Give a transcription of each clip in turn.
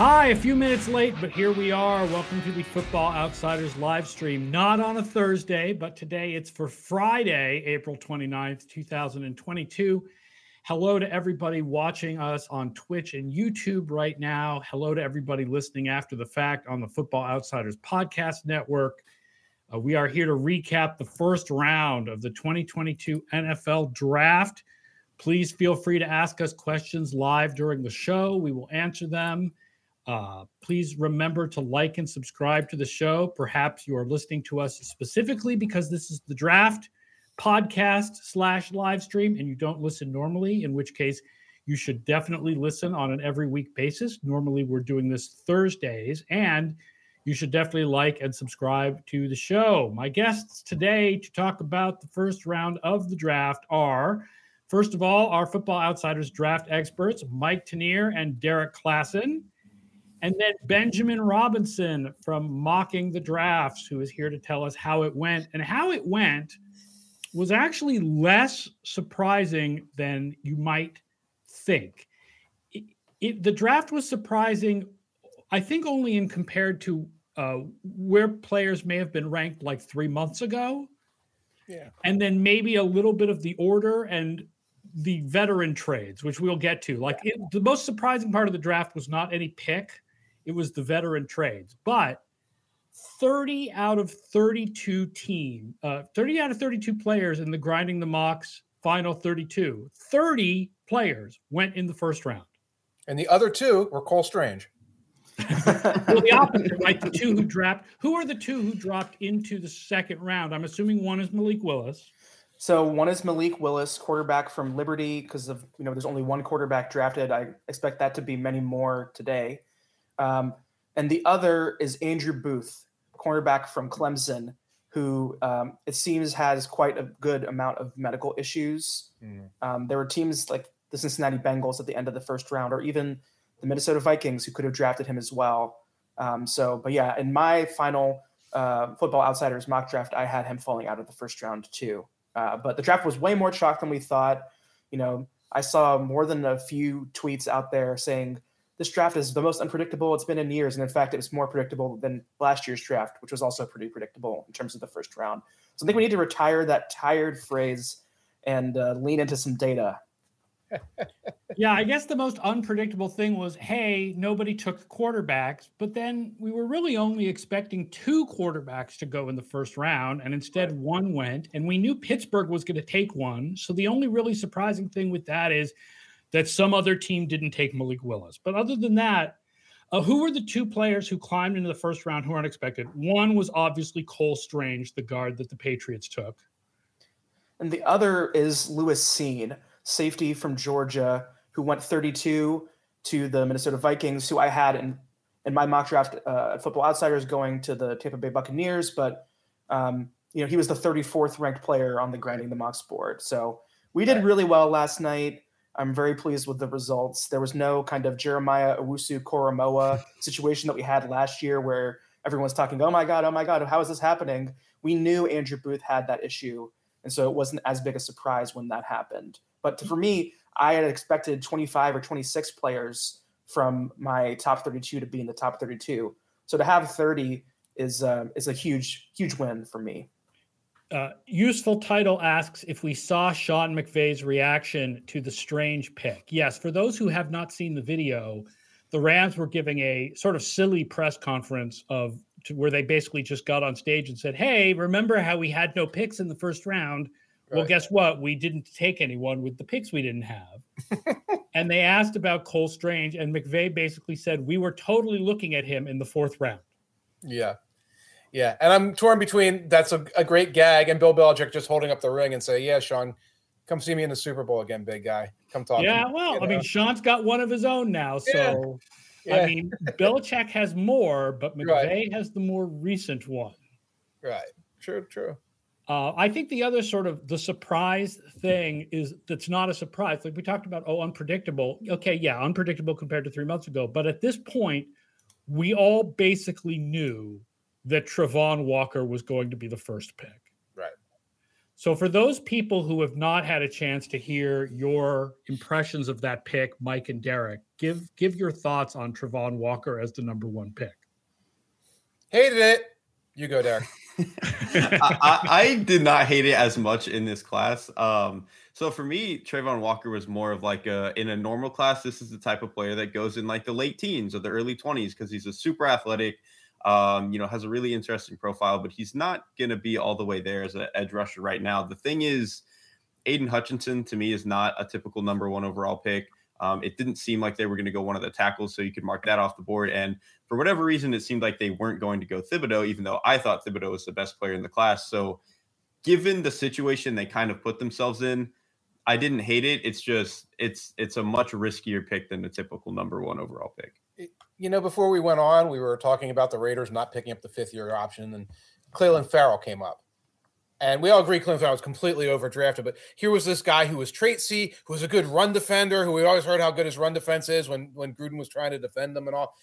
Hi, a few minutes late, but here we are. Welcome to the Football Outsiders live stream. Not on a Thursday, but today it's for Friday, April 29th, 2022. Hello to everybody watching us on Twitch and YouTube right now. Hello to everybody listening after the fact on the Football Outsiders Podcast Network. Uh, we are here to recap the first round of the 2022 NFL Draft. Please feel free to ask us questions live during the show. We will answer them. Uh, please remember to like and subscribe to the show. Perhaps you are listening to us specifically because this is the draft podcast slash live stream and you don't listen normally, in which case you should definitely listen on an every week basis. Normally, we're doing this Thursdays, and you should definitely like and subscribe to the show. My guests today to talk about the first round of the draft are, first of all, our Football Outsiders draft experts, Mike Tanier and Derek Klassen. And then Benjamin Robinson from Mocking the Drafts, who is here to tell us how it went. And how it went was actually less surprising than you might think. It, it, the draft was surprising, I think, only in compared to uh, where players may have been ranked like three months ago. Yeah. And then maybe a little bit of the order and the veteran trades, which we'll get to. Like it, the most surprising part of the draft was not any pick it was the veteran trades. But 30 out of 32 team, uh, 30 out of 32 players in the grinding the mocks final 32, 30 players went in the first round. And the other two were Cole Strange. well, the opposite, right? The two who dropped. Who are the two who dropped into the second round? I'm assuming one is Malik Willis. So one is Malik Willis, quarterback from Liberty, because of you know there's only one quarterback drafted. I expect that to be many more today. Um, and the other is Andrew Booth, cornerback from Clemson, who um, it seems has quite a good amount of medical issues. Mm. Um, there were teams like the Cincinnati Bengals at the end of the first round, or even the Minnesota Vikings, who could have drafted him as well. Um, so, but yeah, in my final uh, Football Outsiders mock draft, I had him falling out of the first round too. Uh, but the draft was way more chalk than we thought. You know, I saw more than a few tweets out there saying this draft is the most unpredictable it's been in years. And in fact, it was more predictable than last year's draft, which was also pretty predictable in terms of the first round. So I think we need to retire that tired phrase and uh, lean into some data. yeah, I guess the most unpredictable thing was hey, nobody took quarterbacks, but then we were really only expecting two quarterbacks to go in the first round, and instead one went, and we knew Pittsburgh was going to take one. So the only really surprising thing with that is that some other team didn't take Malik Willis. But other than that, uh, who were the two players who climbed into the first round who were unexpected? One was obviously Cole Strange, the guard that the Patriots took. And the other is Lewis Cine, safety from Georgia, who went 32 to the Minnesota Vikings, who I had in, in my mock draft uh, Football Outsiders going to the Tampa Bay Buccaneers. But, um, you know, he was the 34th ranked player on the Grinding the Mocks board. So we did really well last night. I'm very pleased with the results. There was no kind of Jeremiah Owusu Koramoah situation that we had last year where everyone's talking, oh my God, oh my God, how is this happening? We knew Andrew Booth had that issue. And so it wasn't as big a surprise when that happened. But for me, I had expected 25 or 26 players from my top 32 to be in the top 32. So to have 30 is uh, is a huge huge win for me. Uh, useful title asks if we saw Sean McVay's reaction to the strange pick. Yes, for those who have not seen the video, the Rams were giving a sort of silly press conference of to, where they basically just got on stage and said, "Hey, remember how we had no picks in the first round? Right. Well, guess what? We didn't take anyone with the picks we didn't have." and they asked about Cole Strange, and McVay basically said, "We were totally looking at him in the fourth round." Yeah, yeah, and I'm torn between that's a, a, great gag and Bill Belichick just holding up the ring and say, "Yeah, Sean, come see me in the Super Bowl again, big guy. Come talk." Yeah, well, you know? I mean, Sean's got one of his own now, so yeah. Yeah. I mean, Belichick has more, but McVay right. has the more recent one. Right. True. True. Uh, I think the other sort of the surprise thing is that's not a surprise. Like we talked about, oh, unpredictable. Okay, yeah, unpredictable compared to three months ago. But at this point, we all basically knew that Travon Walker was going to be the first pick. Right. So, for those people who have not had a chance to hear your impressions of that pick, Mike and Derek, give give your thoughts on Travon Walker as the number one pick. Hated it. You go, Derek. I, I, I, did not hate it as much in this class. Um, so for me, Travon Walker was more of like a in a normal class. This is the type of player that goes in like the late teens or the early twenties because he's a super athletic, um, you know, has a really interesting profile, but he's not going to be all the way there as an edge rusher right now. The thing is, Aidan Hutchinson to me is not a typical number one overall pick. Um, it didn't seem like they were going to go one of the tackles, so you could mark that off the board. And for whatever reason, it seemed like they weren't going to go Thibodeaux, even though I thought Thibodeaux was the best player in the class. So, given the situation they kind of put themselves in, I didn't hate it. It's just it's it's a much riskier pick than the typical number one overall pick you know, before we went on, we were talking about the Raiders not picking up the fifth year option, and Clelin Ferrell came up. And we all agree Clelin Ferrell was completely overdrafted. But here was this guy who was traitsy, who was a good run defender, who we always heard how good his run defense is when, when Gruden was trying to defend them and all.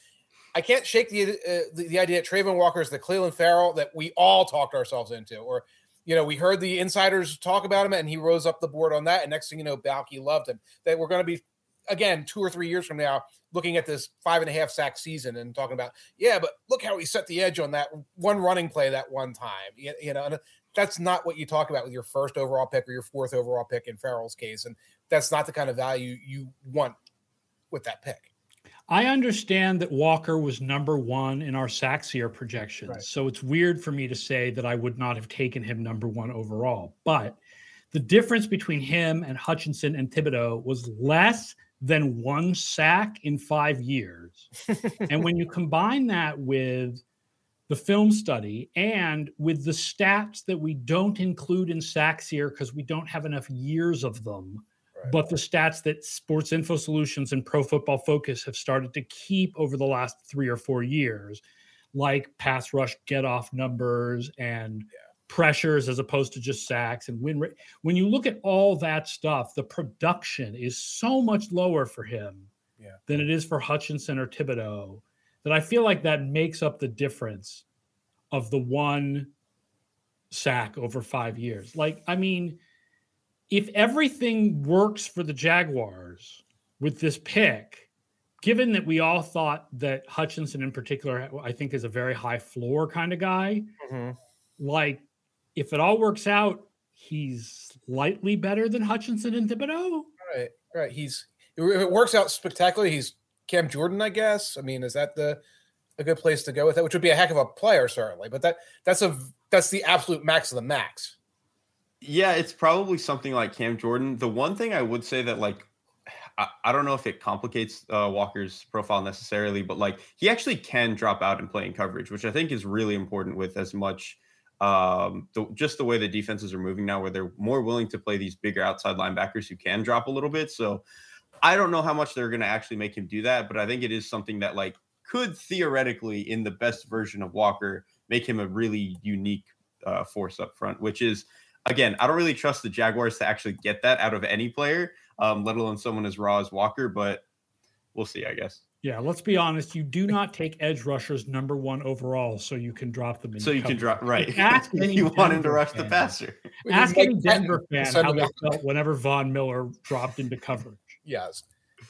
I can't shake the, uh, the, the idea that Travon Walker is the Clelin Ferrell that we all talked ourselves into. Or, you know, we heard the insiders talk about him and he rose up the board on that. And next thing you know, Baalke loved him. That we're going to be, again, two or three years from now, looking at this five and a half sack season and talking about, yeah, but look how he set the edge on that one running play that one time. You, you know, and that's not what you talk about with your first overall pick or your fourth overall pick in Ferrell's case. And that's not the kind of value you want with that pick. I understand that Walker was number one in our SackSEER projections. Right. So it's weird for me to say that I would not have taken him number one overall. But the difference between him and Hutchinson and Thibodeaux was less than one sack in five years. and when you combine that with the film study and with the stats that we don't include in SackSEER because we don't have enough years of them, right. but the stats that Sports Info Solutions and Pro Football Focus have started to keep over the last three or four years, like pass rush get off numbers and yeah pressures as opposed to just sacks and win rate. When you look at all that stuff, the production is so much lower for him yeah. than it is for Hutchinson or Thibodeaux that I feel like that makes up the difference of the one sack over five years. Like, I mean, if everything works for the Jaguars with this pick, given that we all thought that Hutchinson in particular, I think, is a very high floor kind of guy, mm-hmm. like if it all works out, he's slightly better than Hutchinson and Thibodeaux. Right, right. He's if it works out spectacularly, he's Cam Jordan, I guess. I mean, is that the a good place to go with it? Which would be a heck of a player, certainly. But that that's a that's the absolute max of the max. Yeah, it's probably something like Cam Jordan. The one thing I would say that like I, I don't know if it complicates uh, Walker's profile necessarily, but like he actually can drop out and play in coverage, which I think is really important with as much um, the, just the way the defenses are moving now, where they're more willing to play these bigger outside linebackers who can drop a little bit. So I don't know how much they're going to actually make him do that, but I think it is something that like could theoretically, in the best version of Walker, make him a really unique uh, force up front. Which is again, I don't really trust the Jaguars to actually get that out of any player, um, let alone someone as raw as Walker. But we'll see, I guess. Yeah, let's be honest. You do not take edge rushers number one overall, so you can drop them. In so you can drop right. Ask you want him to rush fan. the passer. Ask any Denver fan how they felt whenever Von Miller dropped into coverage. Yes,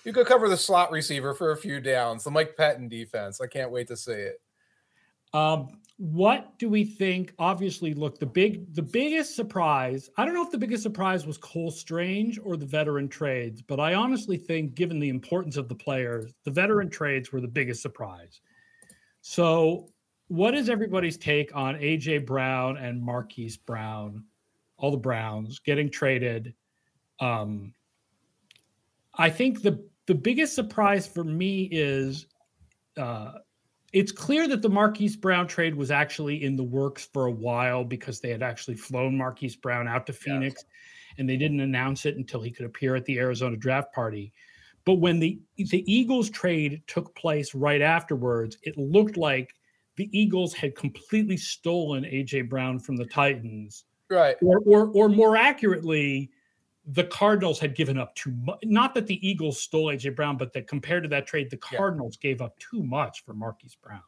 you could cover the slot receiver for a few downs. The Mike Pettine defense. I can't wait to see it. Um, what do we think? Obviously, look, the big the biggest surprise, I don't know if the biggest surprise was Cole Strange or the veteran trades, but I honestly think given the importance of the players, the veteran trades were the biggest surprise. So, what is everybody's take on AJ Brown and Marquise Brown, all the Browns getting traded? Um, I think the the biggest surprise for me is uh, it's clear that the Marquise Brown trade was actually in the works for a while because they had actually flown Marquise Brown out to Phoenix and they didn't announce it until he could appear at the Arizona draft party. But when the the Eagles trade took place right afterwards, it looked like the Eagles had completely stolen AJ Brown from the Titans. Right. Or or or more accurately, the Cardinals had given up too much. Not that the Eagles stole AJ Brown, but that compared to that trade, the Cardinals yeah. gave up too much for Marquise Brown.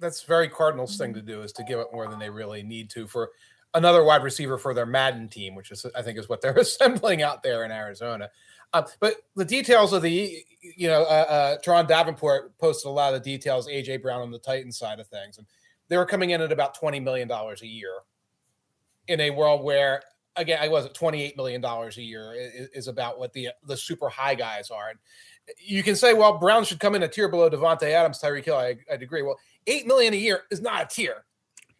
That's very Cardinals thing to do is to give up more than they really need to for another wide receiver for their Madden team, which is I think is what they're assembling out there in Arizona. Uh, but the details of the, you know, uh, uh, Turron Davenport posted a lot of the details. AJ Brown on the Titans side of things, and they were coming in at about twenty million dollars a year, in a world where again I wasn't twenty eight million dollars a year is, is, about what the the super high guys are. And you can say, well, Brown should come in a tier below Davante Adams, Tyreek Hill. I, I'd agree. Well, eight million a year is not a tier.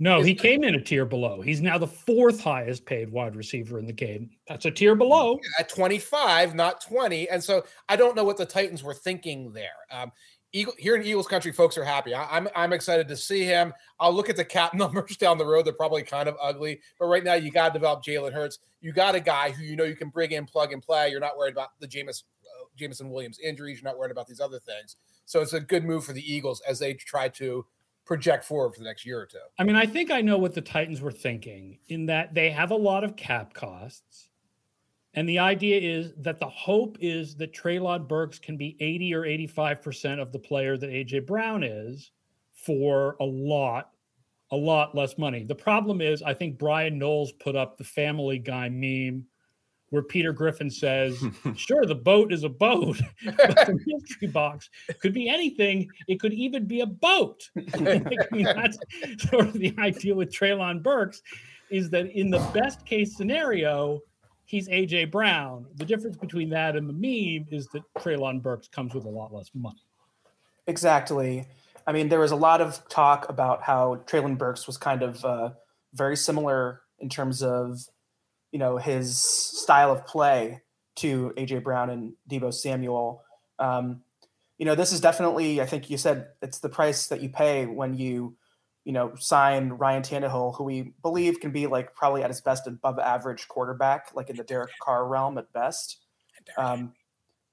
No, he came in a tier below. He's now the fourth highest paid wide receiver in the game. That's a tier below at 25, not 20. And so I don't know what the Titans were thinking there. Um, Eagle, here in Eagles country, folks are happy. I, am I'm, I'm excited to see him. I'll look at the cap numbers down the road. They're probably kind of ugly, but right now you got to develop Jalen Hurts. You got a guy who you know you can bring in, plug and play. You're not worried about the Jameis, uh, Jameson Williams injuries. You're not worried about these other things. So it's a good move for the Eagles as they try to project forward for the next year or two. I mean, I think I know what the Titans were thinking in that they have a lot of cap costs. And the idea is that the hope is that Treylon Burks can be 80 or 85% of the player that AJ Brown is for a lot, a lot less money. The problem is, I think Bryan Knowles put up the family guy meme where Peter Griffin says, "Sure, the boat is a boat, but the mystery box could be anything. It could even be a boat." I mean, that's sort of the idea with Treylon Burks, is that in the best case scenario, he's AJ Brown. The difference between that and the meme is that Treylon Burks comes with a lot less money. Exactly. I mean, there was a lot of talk about how Treylon Burks was kind of uh, very similar in terms of you know his style of play to AJ Brown and Deebo Samuel. Um, you know, this is definitely, I think you said it's the price that you pay when you, you know, sign Ryan Tannehill, who we believe can be like probably at his best above average quarterback, like in the Derek Carr realm at best. Um,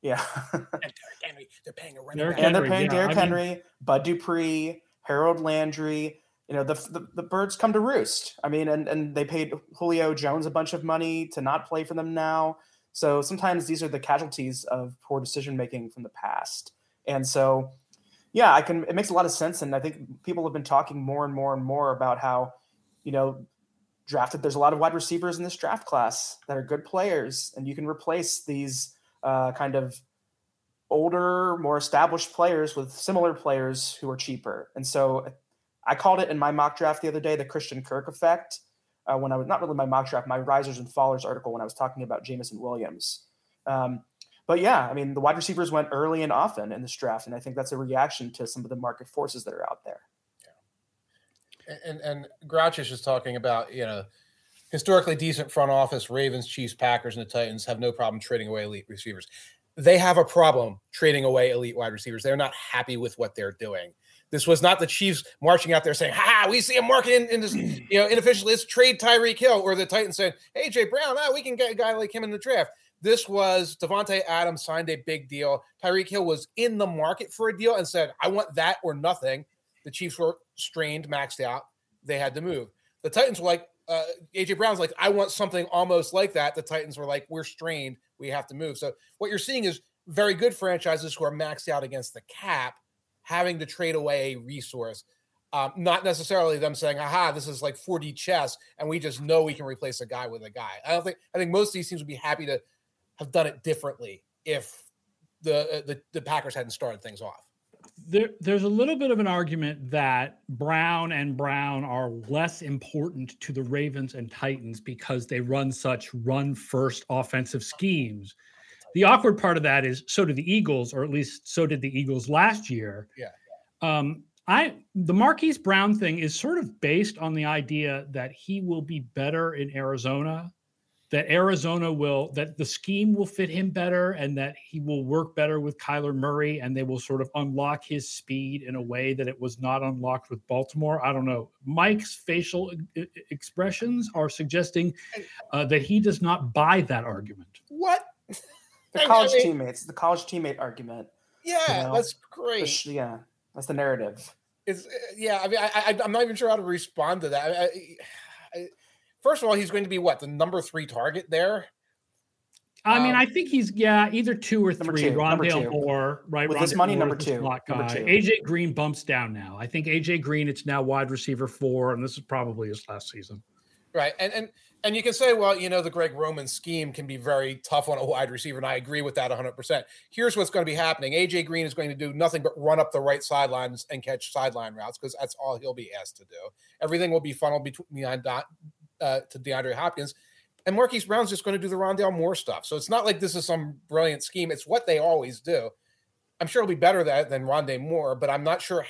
yeah. and Derrick Henry, they're paying a running back. And they're paying yeah, Derrick I mean, Henry, Bud Dupree, Harold Landry, you know the, the, the birds come to roost. I mean, and and they paid Julio Jones a bunch of money to not play for them now. So sometimes these are the casualties of poor decision making from the past. And so, yeah, I can. It makes a lot of sense, and I think people have been talking more and more and more about how, you know, drafted. There's a lot of wide receivers in this draft class that are good players, and you can replace these uh, kind of older, more established players with similar players who are cheaper. And so I called it in my mock draft the other day the Christian Kirk effect. Uh, when I was not really my mock draft, my risers and fallers article when I was talking about Jameson Williams. Um, but yeah, I mean, the wide receivers went early and often in this draft, and I think that's a reaction to some of the market forces that are out there. Yeah. And and Grouch is talking about you know historically decent front office Ravens, Chiefs, Packers, and the Titans have no problem trading away elite receivers. They have a problem trading away elite wide receivers. They're not happy with what they're doing. This was not the Chiefs marching out there saying, "Ha, we see him marking in this, you know, inofficially. Let's trade Tyreek Hill," or the Titans saying, "AJ Brown, ah, we can get a guy like him in the draft." This was Davante Adams signed a big deal. Tyreek Hill was in the market for a deal and said, "I want that or nothing." The Chiefs were strained, maxed out. They had to move. The Titans were like, uh, AJ Brown's like, "I want something almost like that." The Titans were like, "We're strained. We have to move." So what you're seeing is very good franchises who are maxed out against the cap having to trade away a resource. Um, not necessarily them saying, aha, this is like 4D chess, and we just know we can replace a guy with a guy. I don't think I think most of these teams would be happy to have done it differently if the uh, the, the Packers hadn't started things off. There, there's a little bit of an argument that Brown and Brown are less important to the Ravens and Titans because they run such run first offensive schemes the awkward part of that is so did the Eagles, or at least so did the Eagles last year. Yeah. Um, I the Marquise Brown thing is sort of based on the idea that he will be better in Arizona, that Arizona will that the scheme will fit him better, and that he will work better with Kyler Murray, and they will sort of unlock his speed in a way that it was not unlocked with Baltimore. I don't know. Mike's facial expressions are suggesting uh, that he does not buy that argument. What? the college I mean, teammates, the college teammate argument. Yeah, you know? that's great. The, yeah, that's the narrative. It's uh, yeah. I mean, I, I am not even sure how to respond to that. I, I, first of all, he's going to be what the number three target there. I mean, um, I think he's yeah, either two or three. Two, Rondale Moore, right? With Rondale his money, Moore number two. number two. AJ Green bumps down now. I think AJ Green, it's now wide receiver four, and this is probably his last season. Right. And and and you can say, well, you know, the Greg Roman scheme can be very tough on a wide receiver, and I agree with that 100%. Here's what's going to be happening: AJ Green is going to do nothing but run up the right sidelines and catch sideline routes because that's all he'll be asked to do. Everything will be funneled between behind uh, to DeAndre Hopkins, and Marquise Brown's just going to do the Rondale Moore stuff. So it's not like this is some brilliant scheme; it's what they always do. I'm sure it'll be better that than Rondale Moore, but I'm not sure.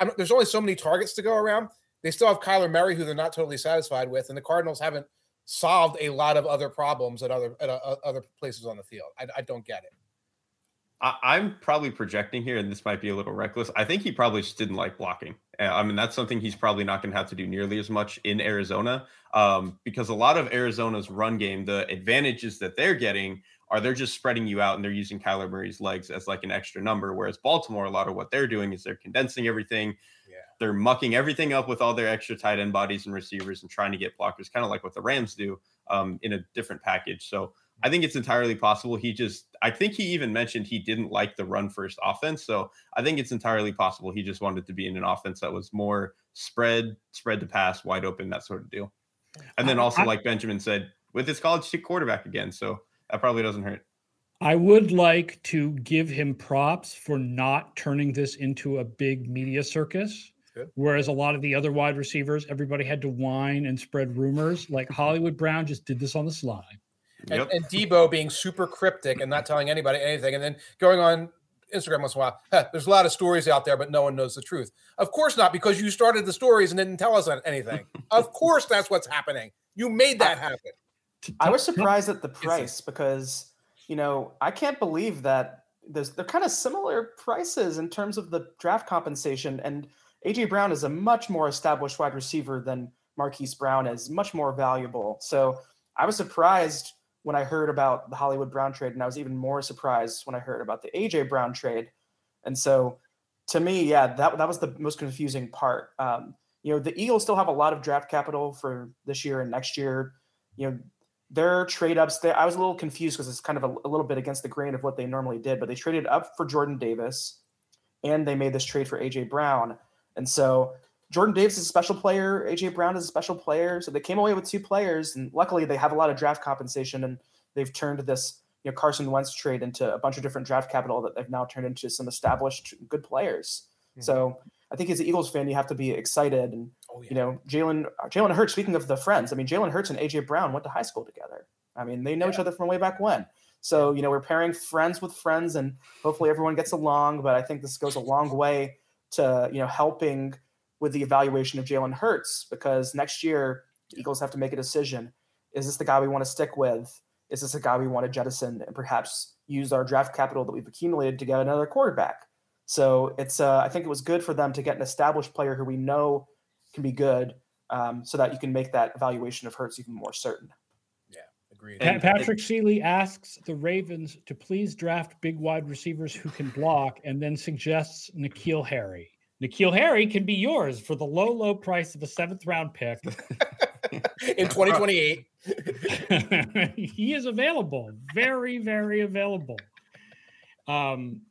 I'm, there's only so many targets to go around they still have Kyler Murray, who they're not totally satisfied with, and the Cardinals haven't solved a lot of other problems at other at uh, other places on the field. I, I don't get it. I, am probably projecting here, and this might be a little reckless. I think he probably just didn't like blocking. I mean, that's something he's probably not going to have to do nearly as much in Arizona um, because a lot of Arizona's run game, the advantages that they're getting are they're just spreading you out and they're using Kyler Murray's legs as like an extra number. Whereas Baltimore, a lot of what they're doing is they're condensing everything they're mucking everything up with all their extra tight end bodies and receivers and trying to get blockers, kind of like what the Rams do um, in a different package. So I think it's entirely possible. He just, I think he even mentioned he didn't like the run first offense. So I think it's entirely possible he just wanted to be in an offense that was more spread, spread to pass, wide open, that sort of deal. And then also, like Benjamin said, with his college quarterback again. So that probably doesn't hurt. I would like to give him props for not turning this into a big media circus. Good. Whereas a lot of the other wide receivers, everybody had to whine and spread rumors. Like Hollywood Brown just did this on the slide. And, yep. and Deebo being super cryptic and not telling anybody anything, and then going on Instagram once in a while. Huh, there's a lot of stories out there, but no one knows the truth. Of course not, because you started the stories and didn't tell us anything. of course, that's what's happening. You made that happen. I was surprised at the price because you know I can't believe that there's they're kind of similar prices in terms of the draft compensation and AJ Brown is a much more established wide receiver than Marquise Brown is, much more valuable. So I was surprised when I heard about the Hollywood Brown trade, and I was even more surprised when I heard about the AJ Brown trade. And so to me, yeah, that that was the most confusing part. Um, you know, the Eagles still have a lot of draft capital for this year and next year. You know, their trade ups. They, I was a little confused because it's kind of a, a, little bit against the grain of what they normally did, but they traded up for Jordan Davis, and they made this trade for AJ Brown. And so Jordan Davis is a special player. AJ Brown is a special player. So they came away with two players, and luckily they have a lot of draft compensation, and they've turned this you know Carson Wentz trade into a bunch of different draft capital that they've now turned into some established good players. Mm-hmm. So I think as an Eagles fan, you have to be excited. And oh, yeah. you know, Jalen Jalen Hurts. Speaking of the friends, I mean, Jalen Hurts and AJ Brown went to high school together. I mean, they know yeah. each other from way back when. So you know, we're pairing friends with friends, and hopefully everyone gets along. But I think this goes a long way to you know helping with the evaluation of Jalen Hurts because next year the Eagles have to make a decision: is this the guy we want to stick with? Is this a guy we want to jettison and perhaps use our draft capital that we've accumulated to get another quarterback? So it's uh, I think it was good for them to get an established player who we know can be good, um, so that you can make that evaluation of Hurts even more certain. Yeah, agreed. Pat- Patrick Seeley asks the Ravens to please draft big wide receivers who can block, and then suggests N'Keal Harry. N'Keal Harry can be yours for the low, low price of a seventh round pick in 2028. he is available, very, very available. Um,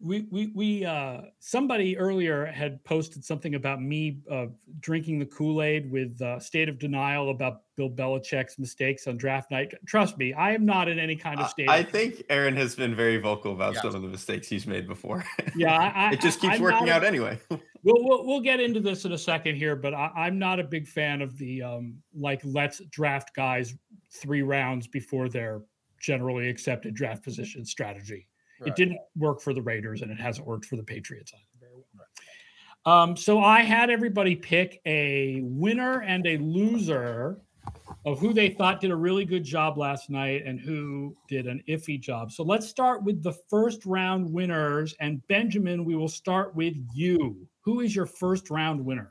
we we we uh somebody earlier had posted something about me uh drinking the kool-aid with uh state of denial about bill belichick's mistakes on draft night. Trust me i am not in any kind of state i think aaron has been very vocal about some of the mistakes he's made before. Yeah I, it just keeps I'm working out anyway. We'll, we'll we'll get into this in a second here but I, i'm not a big fan of the um like let's draft guys three rounds before their generally accepted draft position strategy Right. It didn't work for the Raiders, and it hasn't worked for the Patriots either. Very well. Right. Um, so I had everybody pick a winner and a loser of who they thought did a really good job last night and who did an iffy job. So let's start with the first round winners. And Benjamin, we will start with you. Who is your first round winner?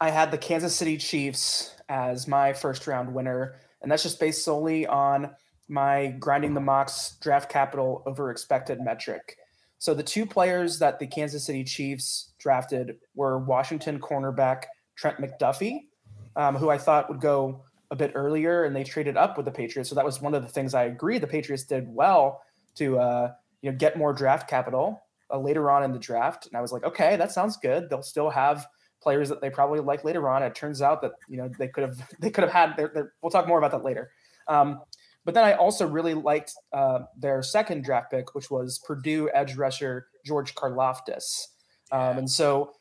I had the Kansas City Chiefs as my first round winner, and that's just based solely on my grinding the mocks draft capital over expected metric. So the two players that the Kansas City Chiefs drafted were Washington cornerback Trent McDuffie, um, who I thought would go a bit earlier, and they traded up with the Patriots. So that was one of the things I agree the Patriots did well to uh, you know get more draft capital uh, later on in the draft. And I was like, okay, that sounds good. They'll still have players that they probably like later on. It turns out that you know they could have they could have had. Their, we'll talk more about that later. Um, but then I also really liked uh, their second draft pick, which was Purdue edge rusher George Karlaftis. Um, and so,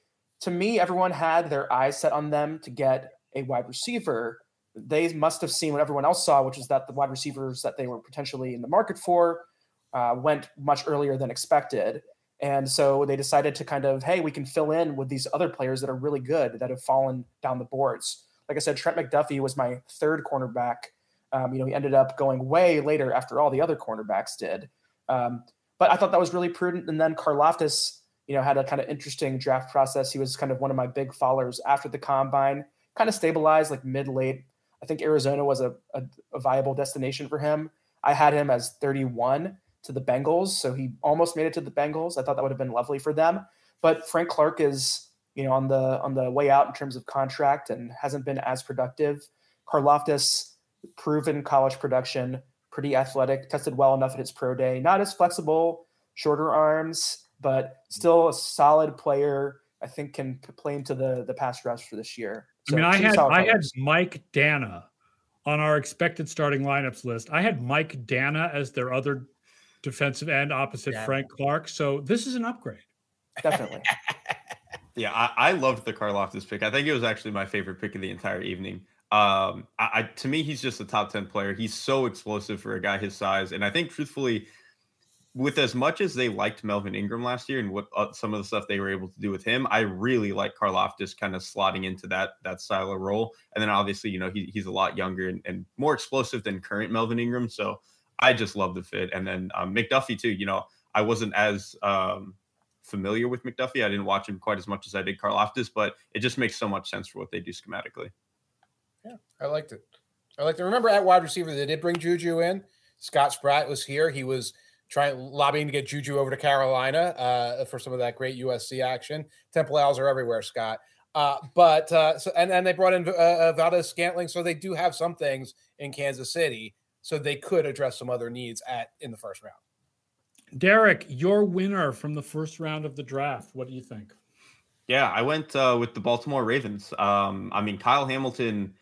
to me, everyone had their eyes set on them to get a wide receiver. They must have seen what everyone else saw, which is that the wide receivers that they were potentially in the market for uh, went much earlier than expected. And so they decided to kind of, hey, we can fill in with these other players that are really good that have fallen down the boards. Like I said, Trent McDuffie was my third cornerback. Um, you know, he ended up going way later after all the other cornerbacks did. Um, but I thought that was really prudent. And then Karlaftis, you know, had a kind of interesting draft process. He was kind of one of my big followers after the combine, kind of stabilized like mid late. I think Arizona was a, a, a viable destination for him. I had him as 31 to the Bengals, so he almost made it to the Bengals. I thought that would have been lovely for them. But Frank Clark is, you know, on the on the way out in terms of contract and hasn't been as productive. Karlaftis, proven college production, pretty athletic, tested well enough at his pro day. Not as flexible, shorter arms, but still a solid player. I think can play into the the pass rush for this year. So I mean, I had I had Mike Danna on our expected starting lineups list. I had Mike Danna as their other defensive end opposite yeah. Frank Clark. So this is an upgrade. Definitely. yeah, I, I loved the Karlaftis pick. I think it was actually my favorite pick of the entire evening. Um, I, I, to me, he's just a top 10 player. He's so explosive for a guy his size. And I think truthfully, with as much as they liked Melvin Ingram last year and what uh, some of the stuff they were able to do with him, I really like Karlaftis kind of slotting into that that style of role. And then obviously, you know, he, he's a lot younger and, and more explosive than current Melvin Ingram. So I just love the fit. And then um, McDuffie too. You know, I wasn't as um, familiar with McDuffie. I didn't watch him quite as much as I did Karlaftis, but it just makes so much sense for what they do schematically. Yeah, I liked it. I liked it. Remember at wide receiver, they did bring Juju in. Scott Spratt was here. He was trying lobbying to get Juju over to Carolina uh, for some of that great USC action. Temple Owls are everywhere, Scott. Uh, but uh, so and and they brought in uh, uh Valdes-Scantling, so they do have some things in Kansas City so they could address some other needs at in the first round. Derek, your winner from the first round of the draft. What do you think? Yeah, I went uh, with the Baltimore Ravens. Um, I mean, Kyle Hamilton,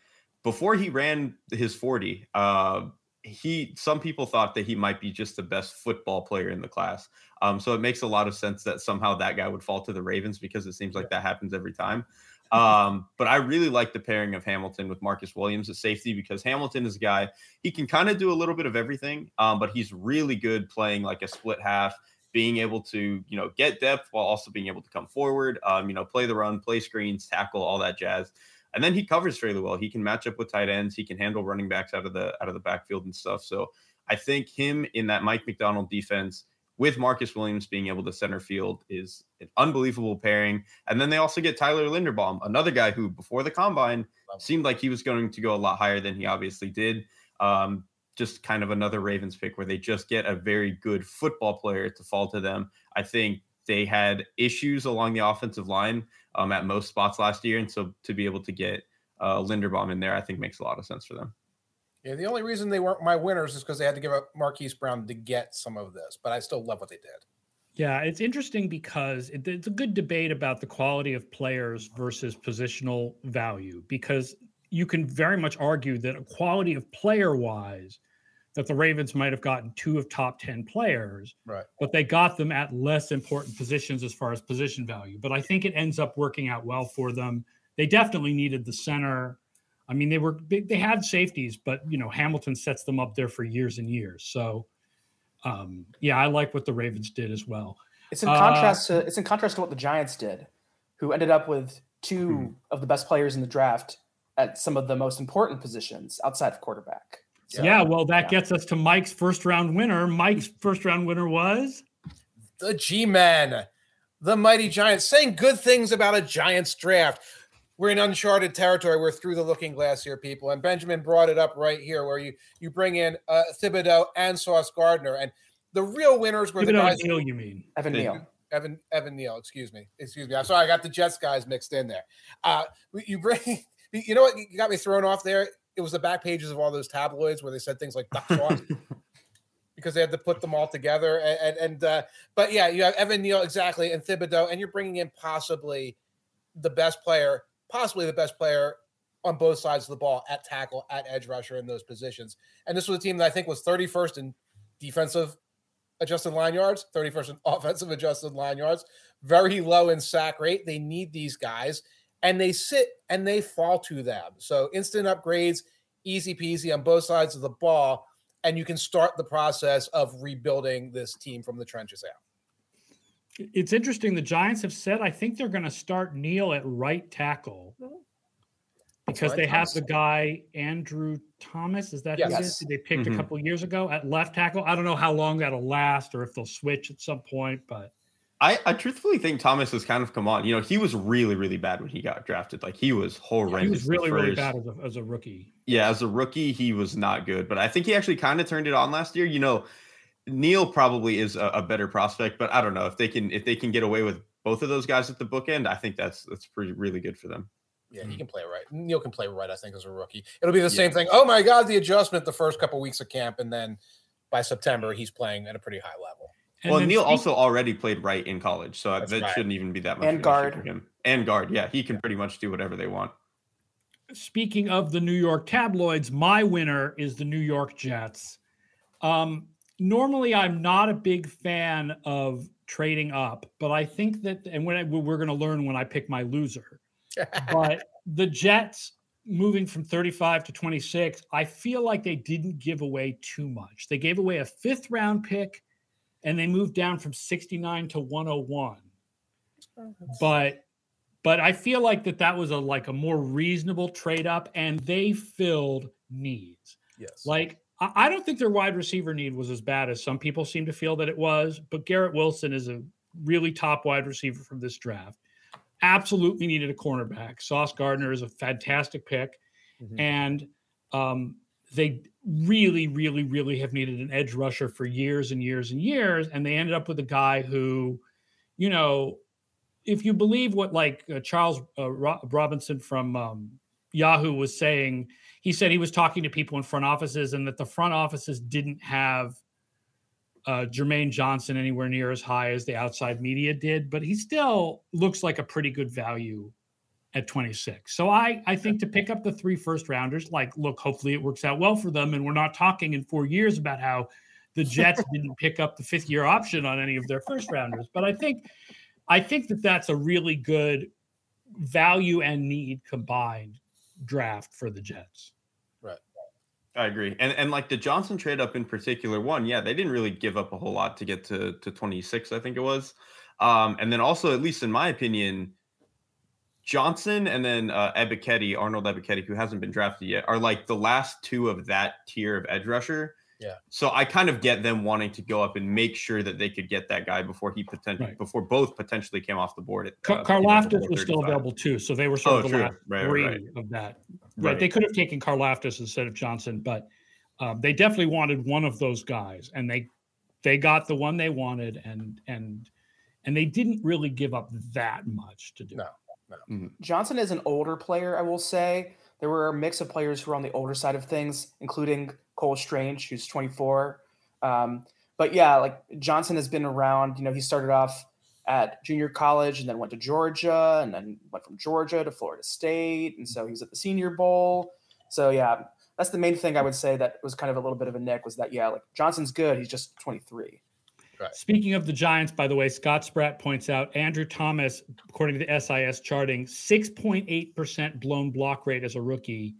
before he ran his 40, uh, he some people thought that he might be just the best football player in the class. Um, so it makes a lot of sense that somehow that guy would fall to the Ravens because it seems like that happens every time. Um, but I really like the pairing of Hamilton with Marcus Williams at safety because Hamilton is a guy he can kind of do a little bit of everything, um, but he's really good playing like a split half, being able to you know get depth while also being able to come forward, um, you know, play the run, play screens, tackle, all that jazz. And then he covers fairly well. He can match up with tight ends. He can handle running backs out of the out of the backfield and stuff. So I think him in that Mike Macdonald defense with Marcus Williams being able to center field is an unbelievable pairing. And then they also get Tyler Linderbaum, another guy who before the combine seemed like he was going to go a lot higher than he obviously did. Um, just kind of another Ravens pick where they just get a very good football player to fall to them. I think they had issues along the offensive line um, at most spots last year. And so to be able to get uh, Linderbaum in there, I think makes a lot of sense for them. Yeah, the only reason they weren't my winners is because they had to give up Marquise Brown to get some of this, but I still love what they did. Yeah, it's interesting because it, it's a good debate about the quality of players versus positional value because you can very much argue that a quality of player wise that the Ravens might have gotten two of top 10 players, right. but they got them at less important positions as far as position value. But I think it ends up working out well for them. They definitely needed the center I mean, they were they had safeties, but you know Hamilton sets them up there for years and years. So, um, yeah, I like what the Ravens did as well. It's in contrast uh, to it's in contrast to what the Giants did, who ended up with 2 hmm. of the best players in the draft at some of the most important positions outside of quarterback. So, yeah, well, that yeah. gets us to Mike's first round winner. Mike's first round winner was the G Men, the mighty Giants, saying good things about a Giants draft we're in uncharted territory. We're through the looking glass here, people. And Benjamin brought it up right here, where you you bring in uh, Thibodeaux and Sauce Gardner, and the real winners were Thibodeaux the guys. Neal, you mean Evan Neal? Evan Evan Neal. Excuse me. Excuse me. I'm sorry. I got the Jets guys mixed in there. Uh, you bring. You know what? You got me thrown off there. It was the back pages of all those tabloids where they said things like duck sauce. because they had to put them all together. And, and, and uh, but yeah, you have Evan Neal exactly and Thibodeaux, and you're bringing in possibly the best player, possibly the best player on both sides of the ball at tackle, at edge rusher in those positions. And this was a team that I think was 31st in defensive adjusted line yards, 31st in offensive adjusted line yards, very low in sack rate. They need these guys and they sit and they fall to them. So instant upgrades, easy peasy on both sides of the ball. And you can start the process of rebuilding this team from the trenches out. It's interesting. The Giants have said I think they're going to start Neal at right tackle because right, they have the guy Andrew Thomas. Is that yes. who They picked mm-hmm. a couple years ago at left tackle. I don't know how long that'll last or if they'll switch at some point, but I, I truthfully think Thomas has kind of come on. You know, he was really, really bad when he got drafted. Like he was horrendous. Yeah, he was really, really bad as a, as a rookie. Yeah, as a rookie, he was not good. But I think he actually kind of turned it on last year. You know, Neal probably is a, a, better prospect, but I don't know if they can if they can get away with both of those guys at the bookend. I think that's that's pretty really good for them. Yeah, he mm-hmm. can play right. Neal can play right. I think as a rookie, it'll be the yeah. same thing. Oh my God, the adjustment the first couple weeks of camp, and then by September he's playing at a pretty high level. And well, Neal also already played right in college, so that right. shouldn't even be that much. And guard for him. And guard, yeah, he can pretty much do whatever they want. Speaking of the New York tabloids, my winner is the New York Jets. Um, normally, I'm not a big fan of trading up, but I think that, and when I, we're going to learn when I pick my loser. but the Jets moving from 35 to 26, I feel like they didn't give away too much. They gave away a fifth round pick and they moved down from 69 to 101. but but I feel like that that was a like a more reasonable trade up and they filled needs. Yes. Like I don't think their wide receiver need was as bad as some people seem to feel that it was, but Garrett Wilson is a really top wide receiver from this draft. Absolutely needed a cornerback. Sauce Gardner is a fantastic pick. Mm-hmm. And um, they really, really, really have needed an edge rusher for years and years and years. And they ended up with a guy who, you know, if you believe what like uh, Charles uh, Robinson from um, Yahoo was saying, he said he was talking to people in front offices and that the front offices didn't have uh, Jermaine Johnson anywhere near as high as the outside media did, but he still looks like a pretty good value at 26. So I I think to pick up the three first rounders, like look, hopefully it works out well for them, and we're not talking in four years about how the Jets didn't pick up the fifth year option on any of their first rounders. But I think I think that that's a really good value and need combined draft for the Jets. Right. I agree. And and like the Johnson trade up in particular one, yeah, they didn't really give up a whole lot to get to to 26, I think it was. Um, and then also, at least in my opinion, Johnson and then uh, Ebiketie, Arnold Ebiketie, who hasn't been drafted yet, are like the last two of that tier of edge rusher. Yeah. So I kind of get them wanting to go up and make sure that they could get that guy before he potentially right. before both potentially came off the board. At, uh, Karlaftis was still available too, so they were sort oh, of the true. last right, three right. of that. Right. They could have taken Karlaftis instead of Johnson, but um, they definitely wanted one of those guys, and they they got the one they wanted, and and and they didn't really give up that much to do. No. Mm-hmm. Johnson is an older player, I will say. There were a mix of players who were on the older side of things, including Cole Strange, who's 24. Um, but yeah, like Johnson has been around. You know, he started off at junior college and then went to Georgia and then went from Georgia to Florida State. And so he was at the Senior Bowl. So yeah, that's the main thing I would say that was kind of a little bit of a nick was that, yeah, like Johnson's good. He's just 23. Right. Speaking of the Giants, by the way, Scott Spratt points out Andrew Thomas, according to the SIS charting, 6.8% blown block rate as a rookie,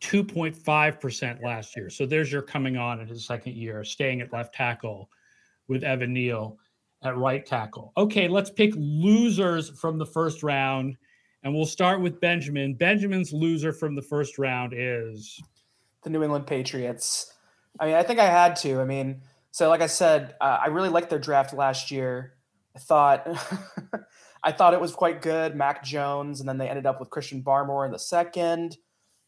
2.5% last year. So there's your coming on in his second year, staying at left tackle with Evan Neal at right tackle. Okay, let's pick losers from the first round. And we'll start with Benjamin. Benjamin's loser from the first round is the New England Patriots. I mean, I think I had to. I mean, so, like I said, uh, I really liked their draft last year. I thought, I thought it was quite good. Mac Jones, and then they ended up with Christian Barmore in the second.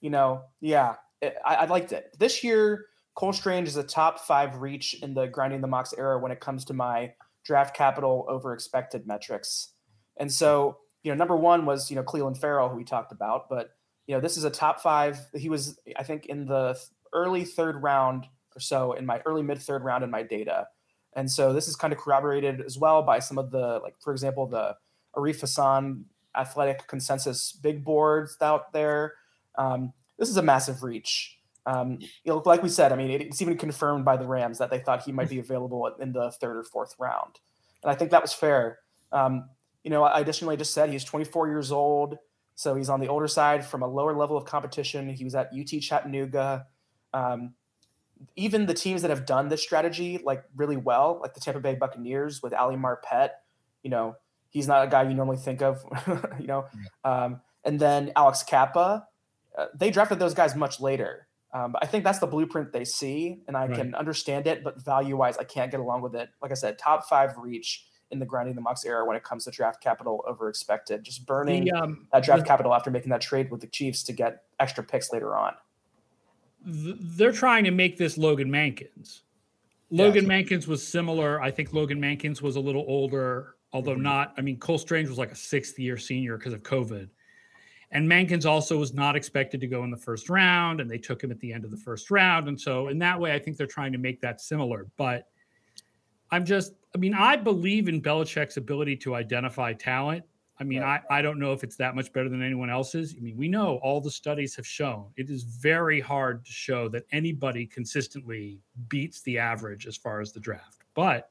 You know, yeah, it, I, I liked it. This year, Cole Strange is a top five reach in the grinding the mocks era when it comes to my draft capital over expected metrics. And so, you know, number one was, you know, Clelin Ferrell, who we talked about, but, you know, this is a top five. He was, I think, in the early third round or so in my early mid third round in my data. And so this is kind of corroborated as well by some of the, like, for example, the Arif Hasan athletic consensus big boards out there. Um, this is a massive reach. Um, like we said, I mean, it's even confirmed by the Rams that they thought he might be available in the third or fourth round, and I think that was fair. Um, you know, I additionally just said he's 24 years old, so he's on the older side from a lower level of competition. He was at UT Chattanooga. Um, even the teams that have done this strategy like really well, like the Tampa Bay Buccaneers with Ali Marpet, you know, he's not a guy you normally think of, you know. Um, and then Alex Cappa, uh, they drafted those guys much later. Um, but I think that's the blueprint they see, and I right. can understand it. But value wise, I can't get along with it. Like I said, top five reach in the grinding the mocks era when it comes to draft capital over expected. Just burning the, um, that draft the, capital after making that trade with the Chiefs to get extra picks later on they're trying to make this Logan Mankins. Logan yeah. Mankins was similar. I think Logan Mankins was a little older, although mm-hmm. not. I mean, Cole Strange was like a sixth year senior because of COVID. And Mankins also was not expected to go in the first round, and they took him at the end of the first round. And so, in that way, I think they're trying to make that similar. But I'm just, I mean, I believe in Belichick's ability to identify talent. I mean, right. I, I don't know if it's that much better than anyone else's. I mean, we know all the studies have shown it is very hard to show that anybody consistently beats the average as far as the draft. But,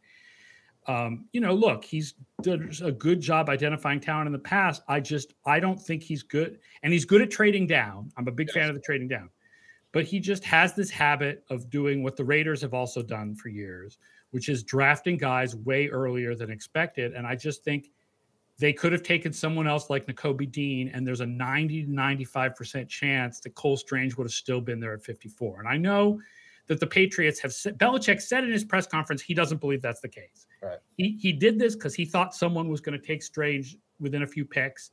um, you know, look, he's done a good job identifying talent in the past. I just, I don't think he's good. And he's good at trading down. I'm a big yes. fan of the trading down. But he just has this habit of doing what the Raiders have also done for years, which is drafting guys way earlier than expected. And I just think they could have taken someone else like N'Kobe Dean, and there's a 90 to 95% chance that Cole Strange would have still been there at 54. And I know that the Patriots have said, Belichick said in his press conference he doesn't believe that's the case. Right. He, he did this because he thought someone was going to take Strange within a few picks.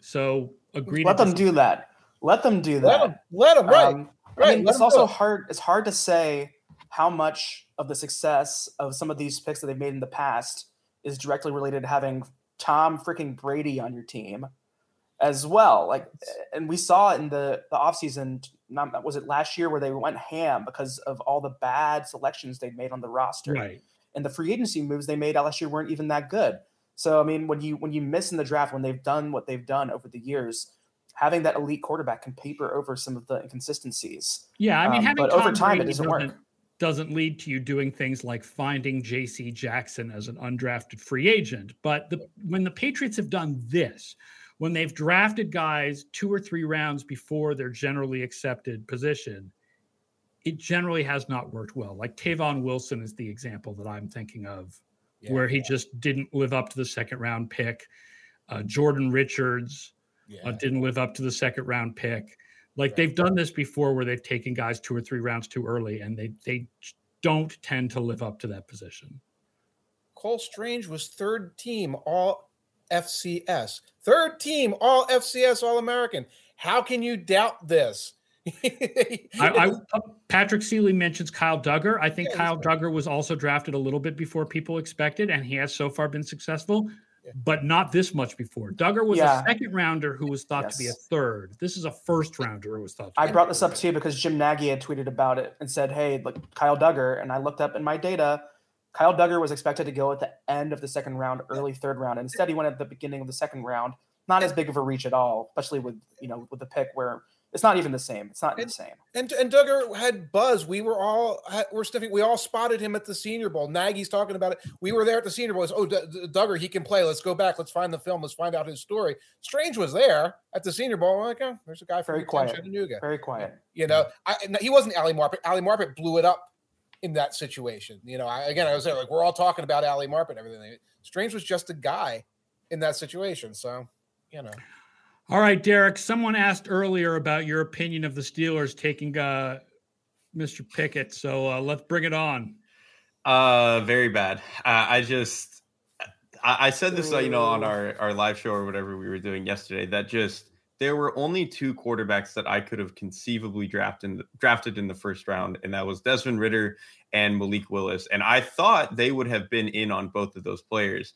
So agree. Let them do that. Let them do that. Let them, let them right. Um, right. I mean, it's also hard. It's hard to say how much of the success of some of these picks that they've made in the past is directly related to having Tom freaking Brady on your team as well. Like, and we saw it in the the offseason, not was it last year where they went ham because of all the bad selections they made on the roster. Right. And the free agency moves they made last year weren't even that good. So I mean, when you when you miss in the draft, when they've done what they've done over the years, having that elite quarterback can paper over some of the inconsistencies. Yeah, I mean, um, but Tom over time Brady it doesn't work doesn't lead to you doing things like finding J.C. Jackson as an undrafted free agent. But the, when the Patriots have done this, when they've drafted guys two or three rounds before their generally accepted position, it generally has not worked well. Like Tavon Wilson is the example that I'm thinking of, yeah, where he yeah. just didn't live up to the second round pick. Uh, Jordan Richards yeah. uh, didn't live up to the second round pick. Like right. they've done this before where they've taken guys two or three rounds too early and they they don't tend to live up to that position. Cole Strange was third team all FCS. Third team all FCS All American. How can you doubt this? I, I, uh, Patrick Seeley mentions Kyle Dugger. I think yeah, Kyle Dugger was also drafted a little bit before people expected, and he has so far been successful but not this much before. Dugger was yeah. a second rounder who was thought yes. to be a third. This is a first rounder who was thought. I brought this up to you because Jim Nagy had tweeted about it and said, "Hey, look, Kyle Dugger," and I looked up in my data. Kyle Dugger was expected to go at the end of the second round, early third round. Instead, he went at the beginning of the second round. Not as big of a reach at all, especially with you know with the pick where it's not even the same. It's not and, the same. And and Dugger had buzz. We were all we're sniffing. We all spotted him at the Senior Bowl. Nagy's talking about it. We were there at the Senior Bowl. oh, D- D- Dugger, he can play. Let's go back. Let's find the film. Let's find out his story. Strange was there at the Senior Bowl. I'm like, oh, there's a guy from very quiet. Chattanooga. Very quiet. You know, I, he wasn't Ali Marpet. Ali Marpet blew it up in that situation. You know, I, again, I was there like we're all talking about Ali Marpet and everything. Strange was just a guy in that situation. So, you know. All right, Derek. Someone asked earlier about your opinion of the Steelers taking uh, Mr. Pickett, so uh, let's bring it on. Uh, very bad. Uh, I just, I, I said this, uh, you know, on our our live show or whatever we were doing yesterday. That just there were only two quarterbacks that I could have conceivably drafted in the, drafted in the first round, and that was Desmond Ridder and Malik Willis. And I thought they would have been in on both of those players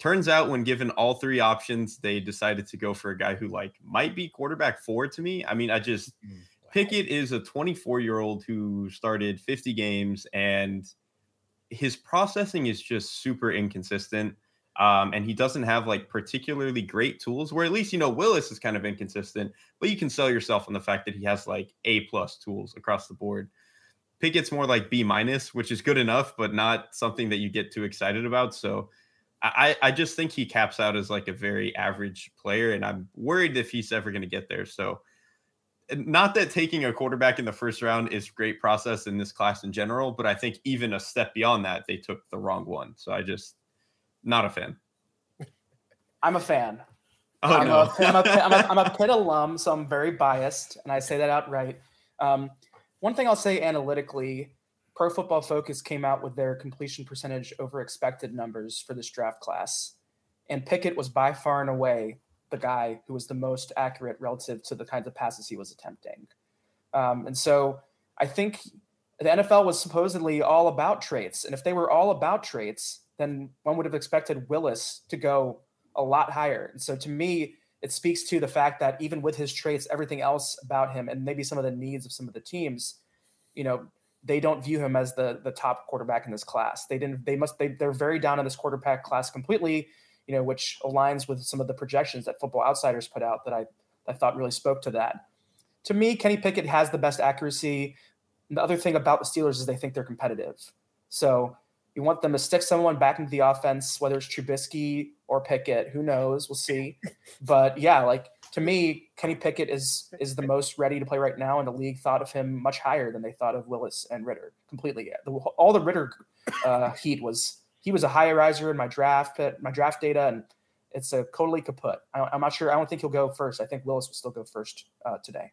turns out when given all three options they decided to go for a guy who like might be quarterback four to me i mean i just mm, pickett is a 24 year old who started 50 games and his processing is just super inconsistent Um, and he doesn't have like particularly great tools where at least you know Willis is kind of inconsistent, but you can sell yourself on the fact that he has like A plus tools across the board. Pickett's more like B minus, which is good enough, but not something that you get too excited about. So I, I just think he caps out as like a very average player, and I'm worried if he's ever going to get there. So not that taking a quarterback in the first round is great process in this class in general, but I think even a step beyond that, they took the wrong one. So I just not a fan. I'm a fan. Oh, I'm, no. a, I'm, a, I'm, a, I'm a Pitt alum, so I'm very biased, and I say that outright. Um, one thing I'll say analytically, Pro Football Focus came out with their completion percentage over expected numbers for this draft class, and Pickett was by far and away the guy who was the most accurate relative to the kinds of passes he was attempting. Um, and so I think the NFL was supposedly all about traits, and if they were all about traits, then one would have expected Willis to go a lot higher. And so to me, it speaks to the fact that even with his traits, everything else about him, and maybe some of the needs of some of the teams, you know, they don't view him as the the top quarterback in this class. They didn't. They must. They they're very down in this quarterback class completely. You know, which aligns with some of the projections that Football Outsiders put out that I I thought really spoke to that. To me, Kenny Pickett has the best accuracy. The other thing about the Steelers is they think they're competitive. So you want them to stick someone back into the offense, whether it's Trubisky or Pickett. Who knows? We'll see. But yeah, like to me, Kenny Pickett is is the most ready to play right now, and the league thought of him much higher than they thought of Willis and Ridder. Completely, the, all the Ridder uh, heat was he was a high riser in my draft my draft data, and it's a totally kaput. I, am not sure. I don't think he'll go first. I think Willis will still go first uh, today.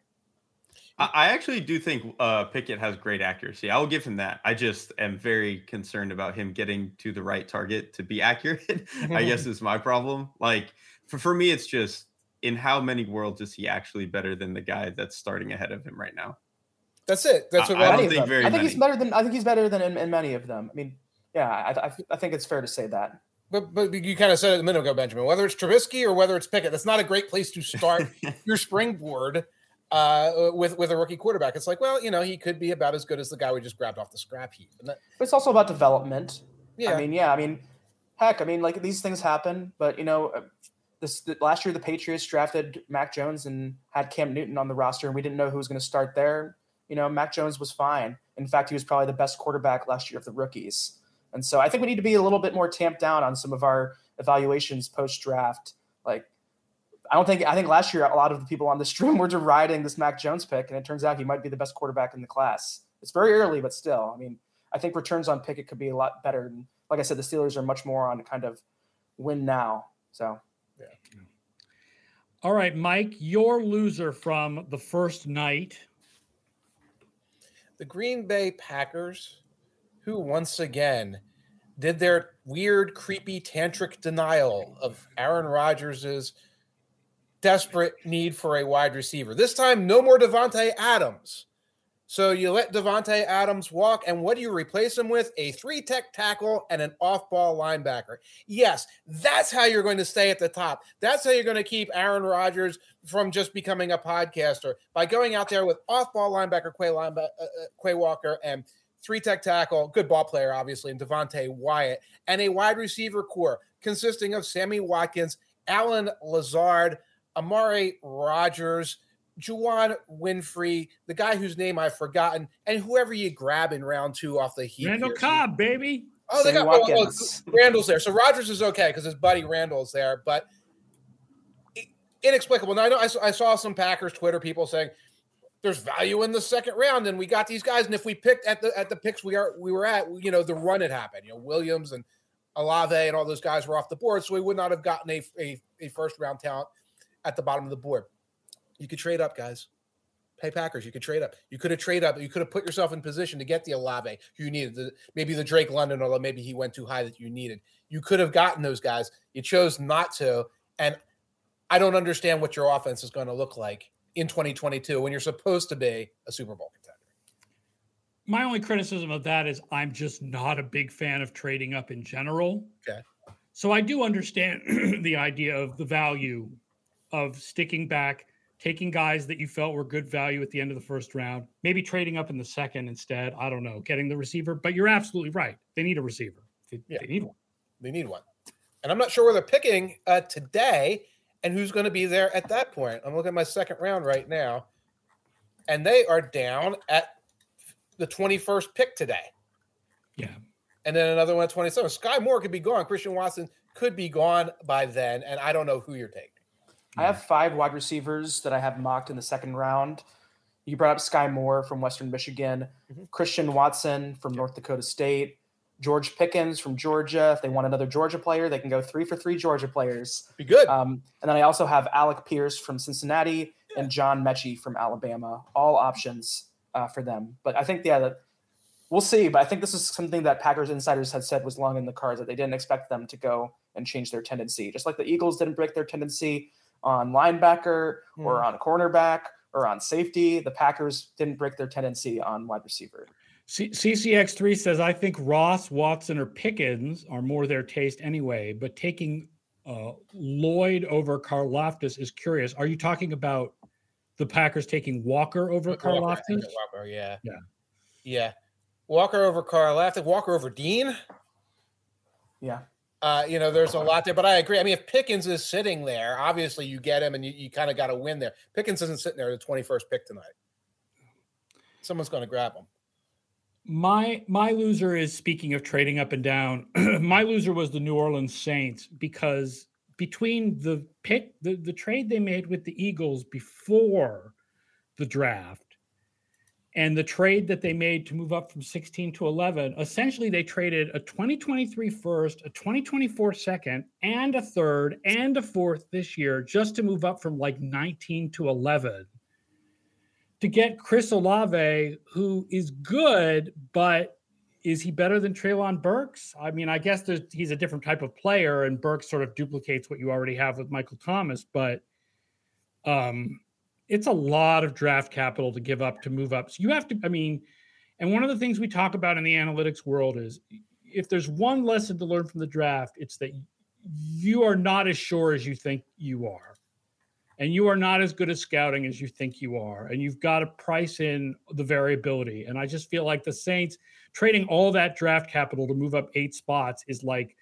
I actually do think uh, Pickett has great accuracy. I will give him that. I just am very concerned about him getting to the right target to be accurate. I guess is my problem. Like for, for me, it's just in how many worlds is he actually better than the guy that's starting ahead of him right now? That's it. That's what I, I don't think very I think many. he's better than I think he's better than in, in many of them. I mean, yeah, I, I, I think it's fair to say that. But but you kind of said it a minute ago, Benjamin. Whether it's Trubisky or whether it's Pickett, that's not a great place to start your springboard uh, with with a rookie quarterback. It's like, well, you know, he could be about as good as the guy we just grabbed off the scrap heap. And that, But it's also about development. yeah, I mean, yeah, I mean, heck, I mean, like these things happen, but you know, uh, this the, last year the Patriots drafted Mac Jones and had Cam Newton on the roster, and we didn't know who was going to start there. You know, Mac Jones was fine. In fact, he was probably the best quarterback last year of the rookies. And so I think we need to be a little bit more tamped down on some of our evaluations post draft. Like, I don't think I think last year a lot of the people on the stream were deriding this Mac Jones pick, and it turns out he might be the best quarterback in the class. It's very early, but still, I mean, I think returns on Pickett could be a lot better. And like I said, the Steelers are much more on kind of win now. So All right, Mike, your loser from the first night. the Green Bay Packers, who once again did their weird, creepy, tantric denial of Aaron Rodgers' desperate need for a wide receiver. This time, no more Davante Adams. So you let Davante Adams walk, and what do you replace him with? A three tech tackle and an off ball linebacker. Yes, that's how you're going to stay at the top. That's how you're going to keep Aaron Rodgers from just becoming a podcaster by going out there with off ball linebacker Quay, uh, uh, Quay Walker and three tech tackle, good ball player, obviously, and Devonte Wyatt, and a wide receiver corps consisting of Sammy Watkins, Allen Lazard, Amari Rodgers. Juwann Winfree, the guy whose name I've forgotten, and whoever you grab in round two off the heap. Randall here. Cobb, baby. Oh, they Sammy got oh, oh, Randall's there. So Rodgers is okay because his buddy Randall's there, but inexplicable. Now I know I saw, I saw some Packers Twitter people saying there's value in the second round, and we got these guys, and if we picked at the at the picks we are we were at, you know, the run had happened. You know, Williams and Olave and all those guys were off the board, so we would not have gotten a a, a first round talent at the bottom of the board. You could trade up, guys. Pay Packers. You could trade up. You could have traded up. You could have put yourself in position to get the Olave you needed. The, maybe the Drake London, although maybe he went too high that you needed. You could have gotten those guys. You chose not to. And I don't understand what your offense is going to look like in 2022 when you're supposed to be a Super Bowl contender. My only criticism of that is I'm just not a big fan of trading up in general. Okay. So I do understand the idea of the value of sticking back, taking guys that you felt were good value at the end of the first round, maybe trading up in the second instead. I don't know, getting the receiver. But you're absolutely right. They need a receiver. They, Yeah. they need one. They need one. And I'm not sure where they're picking uh, today and who's going to be there at that point. I'm looking at my second round right now, and they are down at the 21st pick today. Yeah. And then another one at 27. Skyy Moore could be gone. Christian Watson could be gone by then, and I don't know who you're taking. I have five wide receivers that I have mocked in the second round. You brought up Skyy Moore from Western Michigan, mm-hmm. Christian Watson from North Dakota State, George Pickens from Georgia. If they want another Georgia player, they can go three for three Georgia players. Be good. Um, and then I also have Alec Pierce from Cincinnati yeah. and John Metchie from Alabama. All options uh, for them. But I think yeah, that we'll see. But I think this is something that Packers insiders had said was long in the cards that they didn't expect them to go and change their tendency, just like the Eagles didn't break their tendency on linebacker mm. or on cornerback or on safety. The Packers didn't break their tendency on wide receiver. C- CCX3 says, I think Ross, Watson, or Pickens are more their taste anyway, but taking uh, Lloyd over Karlaftis is curious. Are you talking about the Packers taking Walker over Karlaftis? Walker, yeah. Yeah. Yeah. Walker over Karlaftis, Walker over Dean. Yeah. Uh, you know, there's a lot there, but I agree. I mean, if Pickens is sitting there, obviously you get him and you, you kind of got to win there. Pickens isn't sitting there the 21st pick tonight. Someone's going to grab him. My my loser is speaking of trading up and down. my loser was the New Orleans Saints because between the pick the, the trade they made with the Eagles before the draft and the trade that they made to move up from 16 to 11, essentially they traded a 2023 first, a 2024 second, and a third and a fourth this year just to move up from like 19 to 11 to get Chris Olave, who is good, but is he better than Treylon Burks? I mean, I guess he's a different type of player, and Burks sort of duplicates what you already have with Michael Thomas, but um, it's a lot of draft capital to give up to move up. So you have to, I mean, and one of the things we talk about in the analytics world is if there's one lesson to learn from the draft, it's that you are not as sure as you think you are. And you are not as good at scouting as you think you are. And you've got to price in the variability. And I just feel like the Saints trading all that draft capital to move up eight spots is like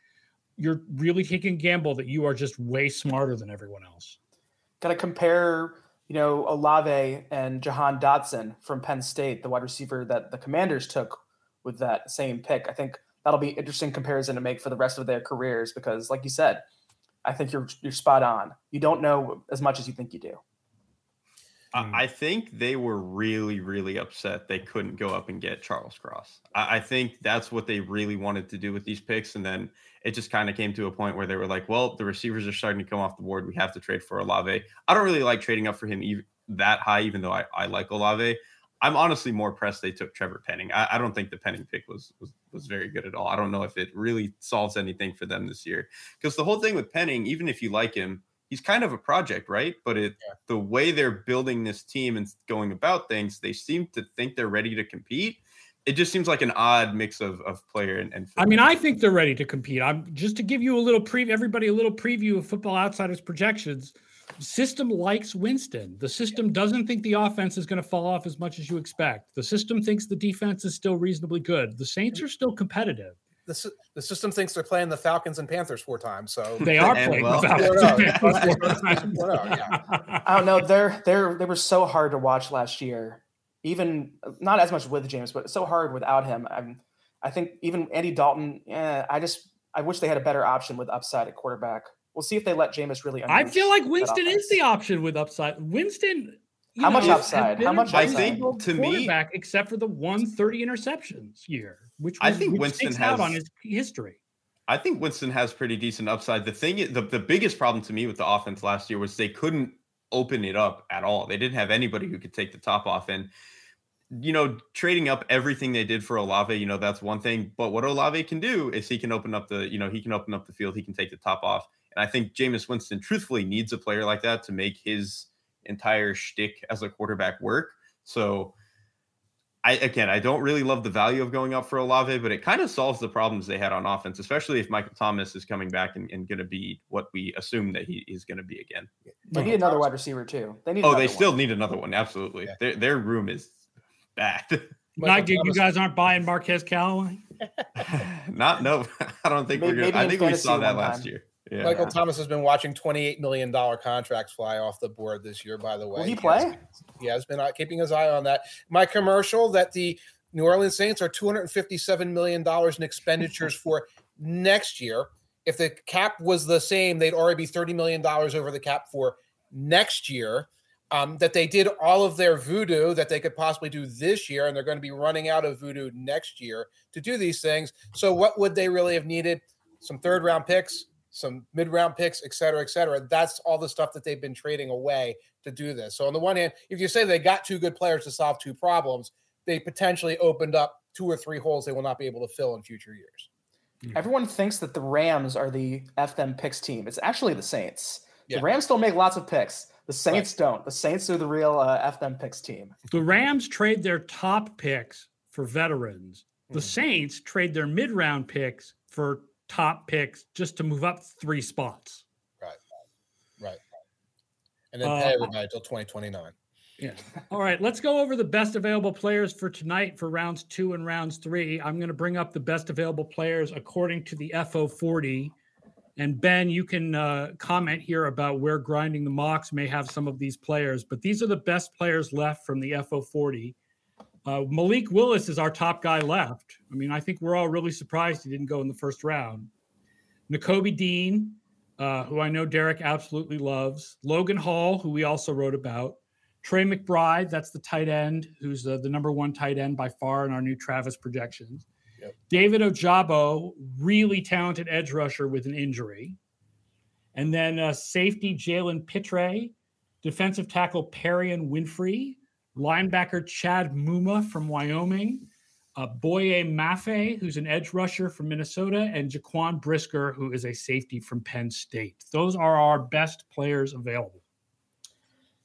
you're really taking a gamble that you are just way smarter than everyone else. Got to compare you know, Olave and Jahan Dotson from Penn State, the wide receiver that the Commanders took with that same pick. I think that'll be interesting comparison to make for the rest of their careers because, like you said, I think you're you're spot on. You don't know as much as you think you do. Mm. I think they were really, really upset they couldn't go up and get Charles Cross. I, I think that's what they really wanted to do with these picks. And then it just kind of came to a point where they were like, well, the receivers are starting to come off the board. We have to trade for Olave. I don't really like trading up for him even, that high, even though I, I like Olave. I'm honestly more pressed they took Trevor Penning. I, I, don't think the Penning pick was, was was very good at all. I don't know if it really solves anything for them this year. Because the whole thing with Penning, even if you like him, he's kind of a project, right? But it yeah. the way they're building this team and going about things, they seem to think they're ready to compete. It just seems like an odd mix of, of player and, and I mean, I think they're ready to compete. I'm just to give you a little preview, everybody a little preview of Football Outsiders projections. System likes Winston. The system doesn't think the offense is going to fall off as much as you expect. The system thinks the defense is still reasonably good. The Saints are still competitive the, the system thinks they're playing the Falcons and Panthers four times. So they are playing well. the Falcons. I don't know. They're they're they were so hard to watch last year. Even not as much with Jameis, but so hard without him. I'm, I think even Andy Dalton. Yeah, I just I wish they had a better option with upside at quarterback. We'll see if they let Jameis really. I feel like Winston is the option with upside. Winston. How know, much upside? How much? I think to me, except for the 130 interceptions year which I think which Winston has on his history. I think Winston has pretty decent upside. The thing, the, the biggest problem to me with the offense last year was they couldn't open it up at all. They didn't have anybody who could take the top off. And, you know, trading up everything they did for Olave, you know, that's one thing. But what Olave can do is he can open up the, you know, he can open up the field, he can take the top off. And I think Jameis Winston truthfully needs a player like that to make his entire shtick as a quarterback work. So, I again, I don't really love the value of going up for Olave, but it kind of solves the problems they had on offense, especially if Michael Thomas is coming back and, and going to be what we assume that he is going to be again. They need another wide receiver too. They need. Oh, they still need another one. Absolutely, yeah. their their room is bad. Not you guys aren't buying Marquez Callaway. Not no. I don't think maybe, we're. Gonna, I think we saw that last time. year. Yeah. Michael Thomas has been watching $28 million contracts fly off the board this year, by the way. Will he has- play? He has been uh, keeping his eye on that. My commercial that the New Orleans Saints are $257 million in expenditures for next year. If the cap was the same, they'd already be $30 million over the cap for next year. Um, that they did all of their voodoo that they could possibly do this year, and they're going to be running out of voodoo next year to do these things. So, what would they really have needed? Some third round picks, some mid round picks, et cetera, et cetera. That's all the stuff that they've been trading away to do this. So, on the one hand, if you say they got two good players to solve two problems, they potentially opened up two or three holes they will not be able to fill in future years. Everyone thinks that the Rams are the F them picks team. It's actually the Saints. Yeah. The Rams still make lots of picks. The Saints don't. The Saints are the real uh, F them picks team. The Rams trade their top picks for veterans. The Mhm. Saints trade their mid round picks for top picks just to move up three spots. Right. Right. And then Uh, pay everybody until 2029. Yeah. All right. Let's go over the best available players for tonight for rounds two and rounds three. I'm going to bring up the best available players according to the FO40. And Ben, you can uh, comment here about where grinding the mocks may have some of these players, but these are the best players left from the FO40. Uh, Malik Willis is our top guy left. I mean, I think we're all really surprised he didn't go in the first round. N'Kobe Dean, uh, who I know Derek absolutely loves. Logan Hall, who we also wrote about. Trey McBride, that's the tight end, who's uh, the number one tight end by far in our new Travis projections. Yep. David Ojabo, really talented edge rusher with an injury. And then uh, safety Jalen Pitre, defensive tackle Perrion Winfrey, linebacker Chad Muma from Wyoming, uh, Boye Mafe, who's an edge rusher from Minnesota, and Jaquan Brisker, who is a safety from Penn State. Those are our best players available.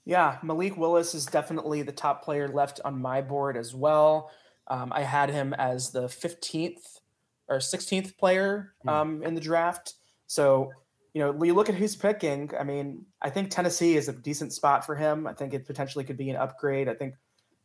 Yeah, Malik Willis is definitely the top player left on my board as well. Um, I had him as the 15th or 16th player Hmm. um, in the draft. So, you know, when you look at who's picking, I mean, I think Tennessee is a decent spot for him. I think it potentially could be an upgrade. I think,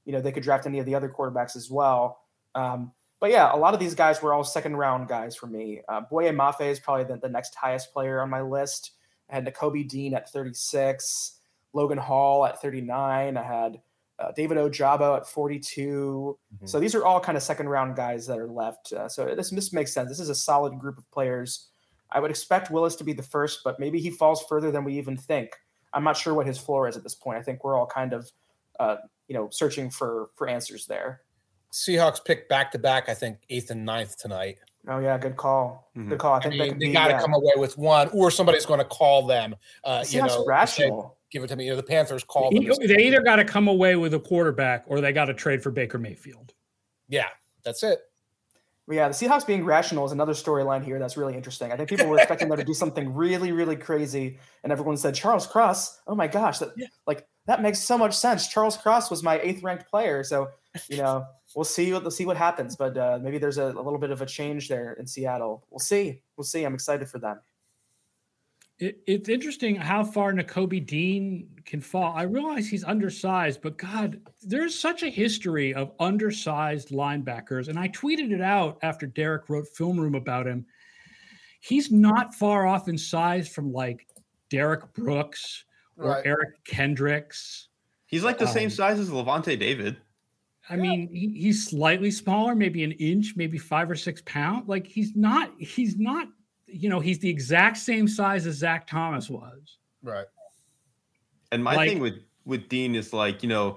you know, they could draft any of the other quarterbacks as well. Um, but yeah, a lot of these guys were all second round guys for me. Uh, Boye Mafe is probably the, the next highest player on my list. I had N'Kobe Dean at 36, Logan Hall at 39. I had uh, David Ojabo at 42. Mhm. So these are all kind of second round guys that are left. Uh, so this, this makes sense. This is a solid group of players. I would expect Willis to be the first, but maybe he falls further than we even think. I'm not sure what his floor is at this point. I think we're all kind of, uh, you know, searching for for answers there. Seahawks pick back to back, I think, eighth and ninth tonight. Oh yeah, good call. Mhm. Good call. I I think that mean, could they got to yeah. come away with one, or somebody's going to call them. Uh, you Seahawks know, say, rational. give it to me. You know, the Panthers call them. They either got to come away with a quarterback or they got to trade for Baker Mayfield. Yeah, that's it. But yeah, the Seahawks being rational is another storyline here that's really interesting. I think people were expecting them to do something really, really crazy, and everyone said Charles Cross. Oh my gosh, that Yeah. like that makes so much sense. Charles Cross was my eighth ranked player, so you know we'll see what we'll see what happens. But uh, maybe there's a, a little bit of a change there in Seattle. We'll see. We'll see. I'm excited for them. It, it's interesting how far N'Kobe Dean can fall. I realize he's undersized, but God, there's such a history of undersized linebackers. And I tweeted it out after Derek wrote Film Room about him. He's not far off in size from like Derrick Brooks or Right. Eric Kendricks. He's like the same Um, size as Lavonte David. I mean, he, he's slightly smaller, maybe an inch, maybe five or six pounds. Like he's not, he's not, you know, he's the exact same size as Zach Thomas was. Right. And my Like- thing with with Dean is like, you know,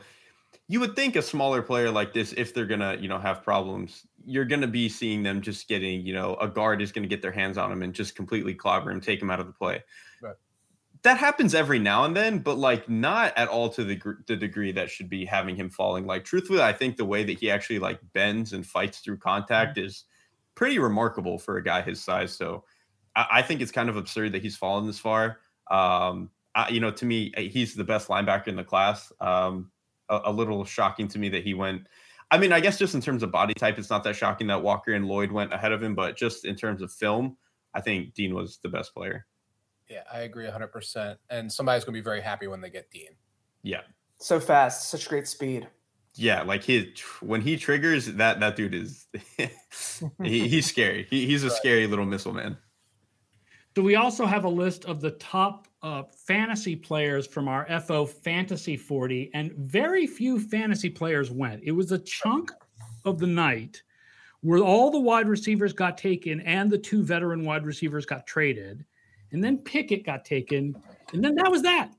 you would think a smaller player like this, if they're gonna, you know, have problems, you're gonna be seeing them just getting, you know, a guard is gonna get their hands on him and just completely clobber him, take him out of the play. Right. That happens every now and then, but like not at all to the gr- the degree that should be having him falling. Like truthfully, I think the way that he actually like bends and fights through contact mm-hmm. is pretty remarkable for a guy his size. So I, I think it's kind of absurd that he's fallen this far. Um, I, you know, to me, uh, he's the best linebacker in the class. Um, a, a little shocking to me that he went. I mean, I guess just in terms of body type, it's not that shocking that Walker and Lloyd went ahead of him, but just in terms of film, I think Dean was the best player. Yeah, I agree 100%. And somebody's going to be very happy when they get Dean. Yeah, So fast, such great speed. yeah, like his when he triggers, that that dude is he, he's scary. He, he's a Right. scary little missile man. So we also have a list of the top uh, fantasy players from our FO Fantasy 40, and very few fantasy players went. It was a chunk of the night where all the wide receivers got taken and the two veteran wide receivers got traded, and then Pickett got taken, and then that was that.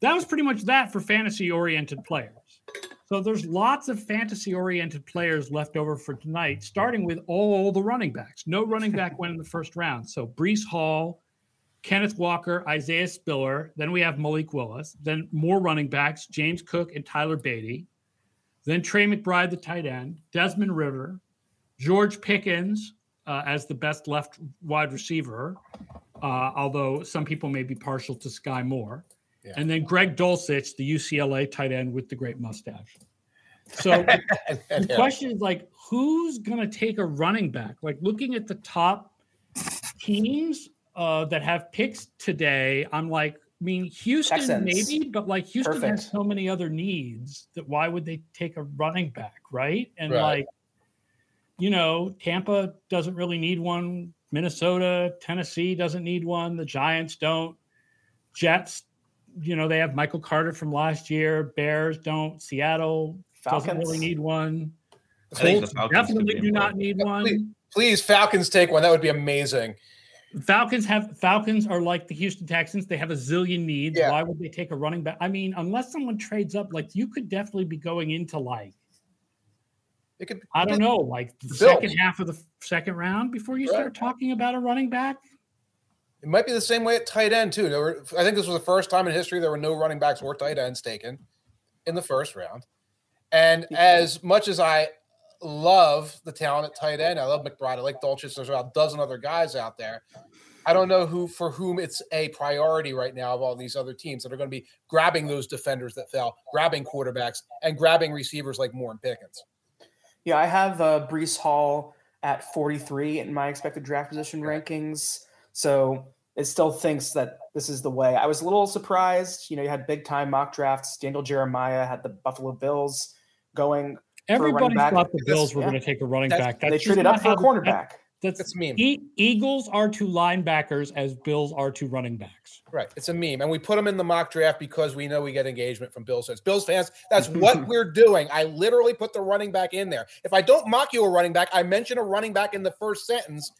That was pretty much that for fantasy oriented players. So there's lots of fantasy oriented players left over for tonight, starting with all the running backs. No running back went in the first round. So Breece Hall, Kenneth Walker, Isaiah Spiller. Then we have Malik Willis. Then more running backs, James Cook and Tyler Badie. Then Trey McBride, the tight end, Desmond Ridder, George Pickens uh, as the best left wide receiver, uh, although some people may be partial to Skyy Moore. Yeah. And then Greg Dulcich, the UCLA tight end with the great mustache. So the question is like, who's going to take a running back? Like looking at the top teams uh, that have picks today, I'm like, I mean, Houston Texans. maybe, but like Houston Perfect. has so many other needs that why would they take a running back, right? And right. like, you know, Tampa doesn't really need one. Minnesota, Tennessee doesn't need one. The Giants don't. Jets you know, they have Michael Carter from last year. Bears don't. Seattle Falcons. doesn't really need one. Colts definitely do not need one. Please, please, Falcons take one. That would be amazing. Falcons have Falcons are like the Houston Texans. They have a zillion needs. Yeah. Why would they take a running back? I mean, unless someone trades up, like you could definitely be going into like it could. I don't know, like the second half of the second round before you right. start talking about a running back. It might be the same way at tight end too. There were, I think this was the first time in history there were no running backs or tight ends taken in the first round. And as much as I love the talent at tight end, I love McBride. I like Dulcich. There's about a dozen other guys out there. I don't know who for whom it's a priority right now of all these other teams that are going to be grabbing those defenders that fell, grabbing quarterbacks, and grabbing receivers like Moore and Pickens. Yeah, I have uh, Breece Hall at 43 in my expected draft position rankings. So it still thinks that this is the way. I was a little surprised. You know, you had big time mock drafts. Daniel Jeremiah had the Buffalo Bills going. Everybody thought the Bills were yeah. going to take a running that's, back. That's they traded up for a cornerback. That's, that's meme. E- Eagles are to linebackers as Bills are to running backs. Right. It's a meme. And we put them in the mock draft because we know we get engagement from Bills fans. Bills fans, that's what we're doing. I literally put the running back in there. If I don't mock you a running back, I mention a running back in the first sentence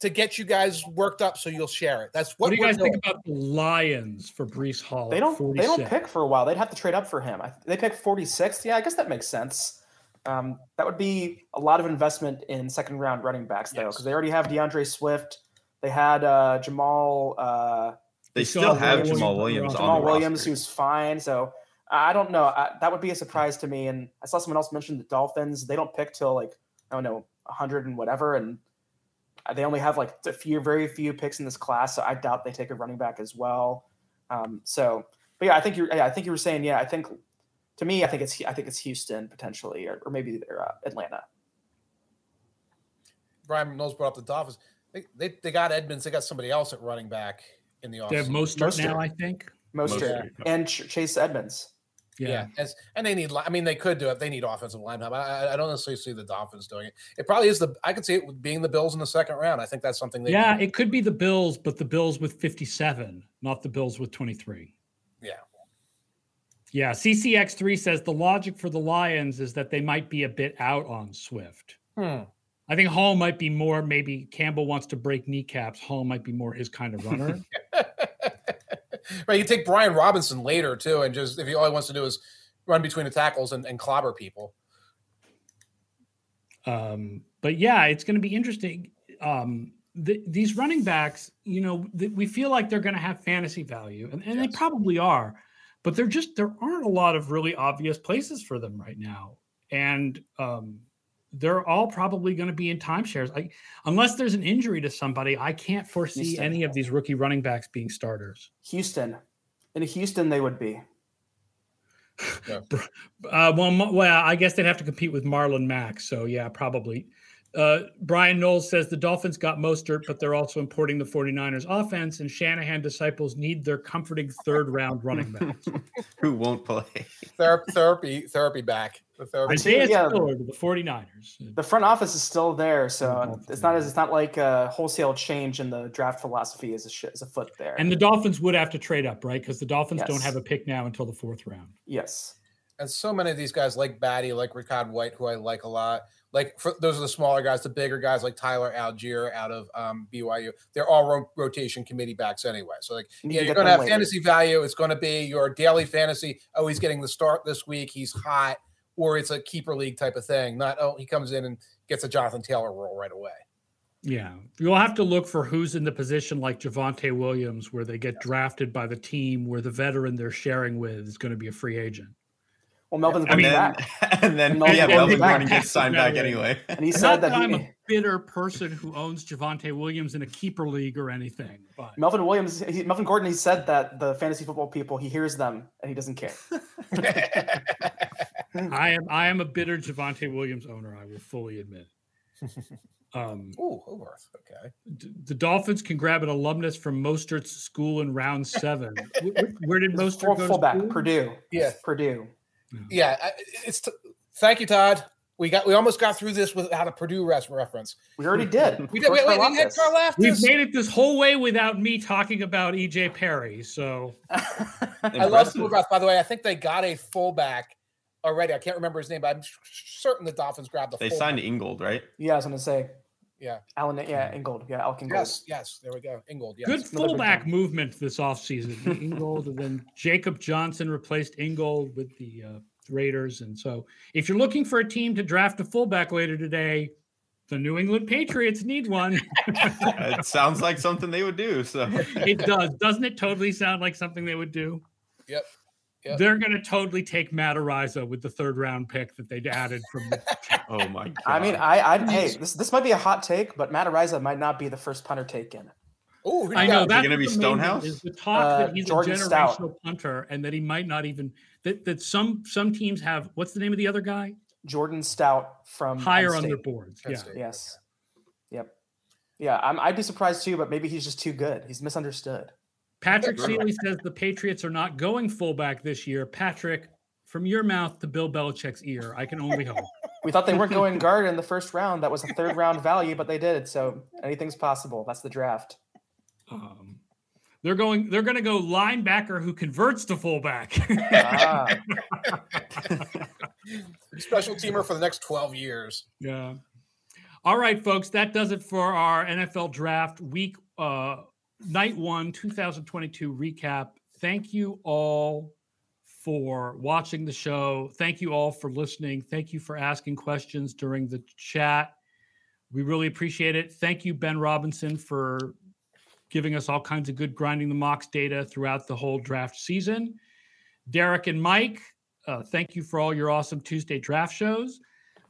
to get you guys worked up so you'll share it. That's what, what do you guys doing. think about the Lions for Breece Hall? They don't. They don't pick for a while. They'd have to trade up for him. They pick 46. Yeah, I guess that makes sense. Um, that would be a lot of investment in second round running backs though, because yes. they already have D'Andre Swift. They had uh, Jamaal. Uh, they still have Jamaal Williams, Jamaal Williams. Jamaal Williams, who's fine. So I don't know. I, that would be a surprise to me. And I saw someone else mention the Dolphins. They don't pick till like I don't know 100 and whatever, and they only have like a few, very few picks in this class, so I doubt they take a running back as well. Um, so, but yeah, I think you're. Yeah, I think you were saying. Yeah, I think to me, I think it's I think it's Houston potentially, or, or maybe they're uh, Atlanta. Bryan Knowles brought up the Dolphins. They, they, they got Edmonds. They got somebody else at running back in the offseason. They have Mostert, Mostert now, I think. Mostert, Mostert. and Chase Edmonds. Yeah. yeah. As, and they need, I mean, they could do it. They need offensive line help. I, I, don't necessarily see the Dolphins doing it. It probably is the, I could see it being the Bills in the second round. I think that's something they, yeah, it could be the Bills, but the Bills with 57, not the Bills with 23. Yeah. Yeah. CCX3 says the logic for the Lions is that they might be a bit out on Swift. Hmm. I think Hall might be more, maybe Campbell wants to break kneecaps. Hall might be more his kind of runner. right. You take Brian Robinson later too, and just if he all he wants to do is run between the tackles and, and clobber people. Um, but yeah, it's going to be interesting. Um, the, these running backs, you know, the, we feel like they're going to have fantasy value, and, and yes. they probably are, but they're just there aren't a lot of really obvious places for them right now, and um, they're all probably going to be in timeshares. I, unless there's an injury to somebody, I can't foresee Houston. any of these rookie running backs being starters. Houston, in Houston, they would be. Yeah. Uh, well, well, I guess they'd have to compete with Marlon Mack. So yeah, probably. Uh, Bryan Knowles says the Dolphins got Mostert, but they're also importing the 49ers offense, and Shanahan disciples need their comforting third round running backs. Who won't play? Therapy, therapy, therapy back. The therapy. Isaiah yeah. Spiller to the 49ers. The front office is still there, so Dolphins. it's not as it's not like a wholesale change in the draft philosophy is a sh- is afoot there. And the Dolphins would have to trade up, right? Because the Dolphins don't have a pick now until the fourth round. yes, and so many of these guys like Badie, like Rachaad White, who I like a lot. Like for, those are the smaller guys. The bigger guys like Tyler Allgeier out of um, BYU. They're all ro- rotation committee backs anyway. So like, you yeah, you're going to have later. fantasy value. It's going to be your daily fantasy. Oh, he's getting the start this week. He's hot, or it's a keeper league type of thing. Not oh, he comes in and gets a Jonathan Taylor role right away. Yeah. You'll have to look for who's in the position like Javonte Williams, where they get drafted by the team where the veteran they're sharing with is going to be a free agent. well, Melvin's And coming then, back, and then Melvin yeah, Gordon Melvin back. Gordon gets signed back anyway. and he Not said that that I'm he, a bitter person who owns Javonte Williams in a keeper league or anything, but Melvin Williams, he, Melvin Gordon, he said that the fantasy football people, he hears them and he doesn't care. I am I am a bitter Javonte Williams owner. I will fully admit. Um, Ooh, Hogarth. Okay. d- the Dolphins can grab an alumnus from Mostert's school in round seven. Wh- wh- Where did Mostert Full, go? to fullback, school? Purdue, Yeah. Purdue. Yeah. I- It's. T- thank you, Todd. We got. We almost got through this without a Purdue res- reference. We already did. We did. Wait, George wait, we had Karlaftis. We've made it this whole way without me talking about EJ Perry. So I love Impressive. Hogarth. By the way, I think they got a fullback already. I can't remember his name, but I'm certain the Dolphins grabbed the. They fullback. signed Ingold, right? yeah, I was going to say. Yeah. Alan, yeah, Ingold. Yeah, Alec Ingold. Yes. Yes. There we go. Ingold. Yes. good fullback movement this offseason. Ingold and then Jacob Johnson replaced Ingold with the uh, Raiders. And so if you're looking for a team to draft a fullback later today, the New England Patriots need one. it sounds like something they would do. So it does. Doesn't it totally sound like something they would do? Yep. Yep. They're going to totally take Matt Araiza with the third round pick that they added from the Oh my god. I mean, I, I, hey, this this might be a hot take, but Matt Araiza might not be the first punter taken. Oh, I know got? that's gonna be what the main thing Stonehouse? Is the talk Uh, that he's Jordan a Stout. generational punter and that he might not even that that some some teams have. What's the name of the other guy? Jordan Stout from Higher on their State. boards. Penn Yeah. State. Yes. Yep. Yeah, I'm, I'd be surprised too, but maybe he's just too good. He's misunderstood. Patrick Sure. Seeley says the Patriots are not going fullback this year. Patrick, from your mouth to Bill Belichick's ear, I can only hope. We thought they weren't going guard in the first round. That was a third round value, but they did. So anything's possible. That's the draft. Um, they're going. They're going to go linebacker who converts to fullback. Ah, special teamer for the next 12 years. Yeah. All right, folks, that does it for our NFL draft week uh night 1 2022 recap. Thank you all for watching the show. Thank you all for listening. Thank you for asking questions during the chat. We really appreciate it. Thank you Ben Robinson for giving us all kinds of good grinding the mocks data throughout the whole draft season. Derek and Mike, uh, thank you for all your awesome Tuesday draft shows.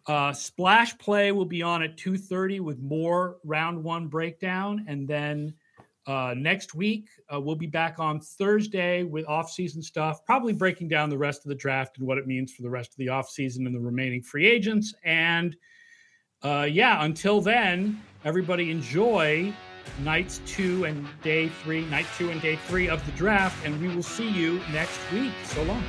Uh, Splash Play will be on at 2:30 with more round one breakdown, and then uh, next week uh, we'll be back on Thursday with off-season stuff, probably breaking down the rest of the draft and what it means for the rest of the off-season and the remaining free agents. And uh, yeah, until then, everybody enjoy nights two and day three, night two and day three of the draft, and we will see you next week. So long.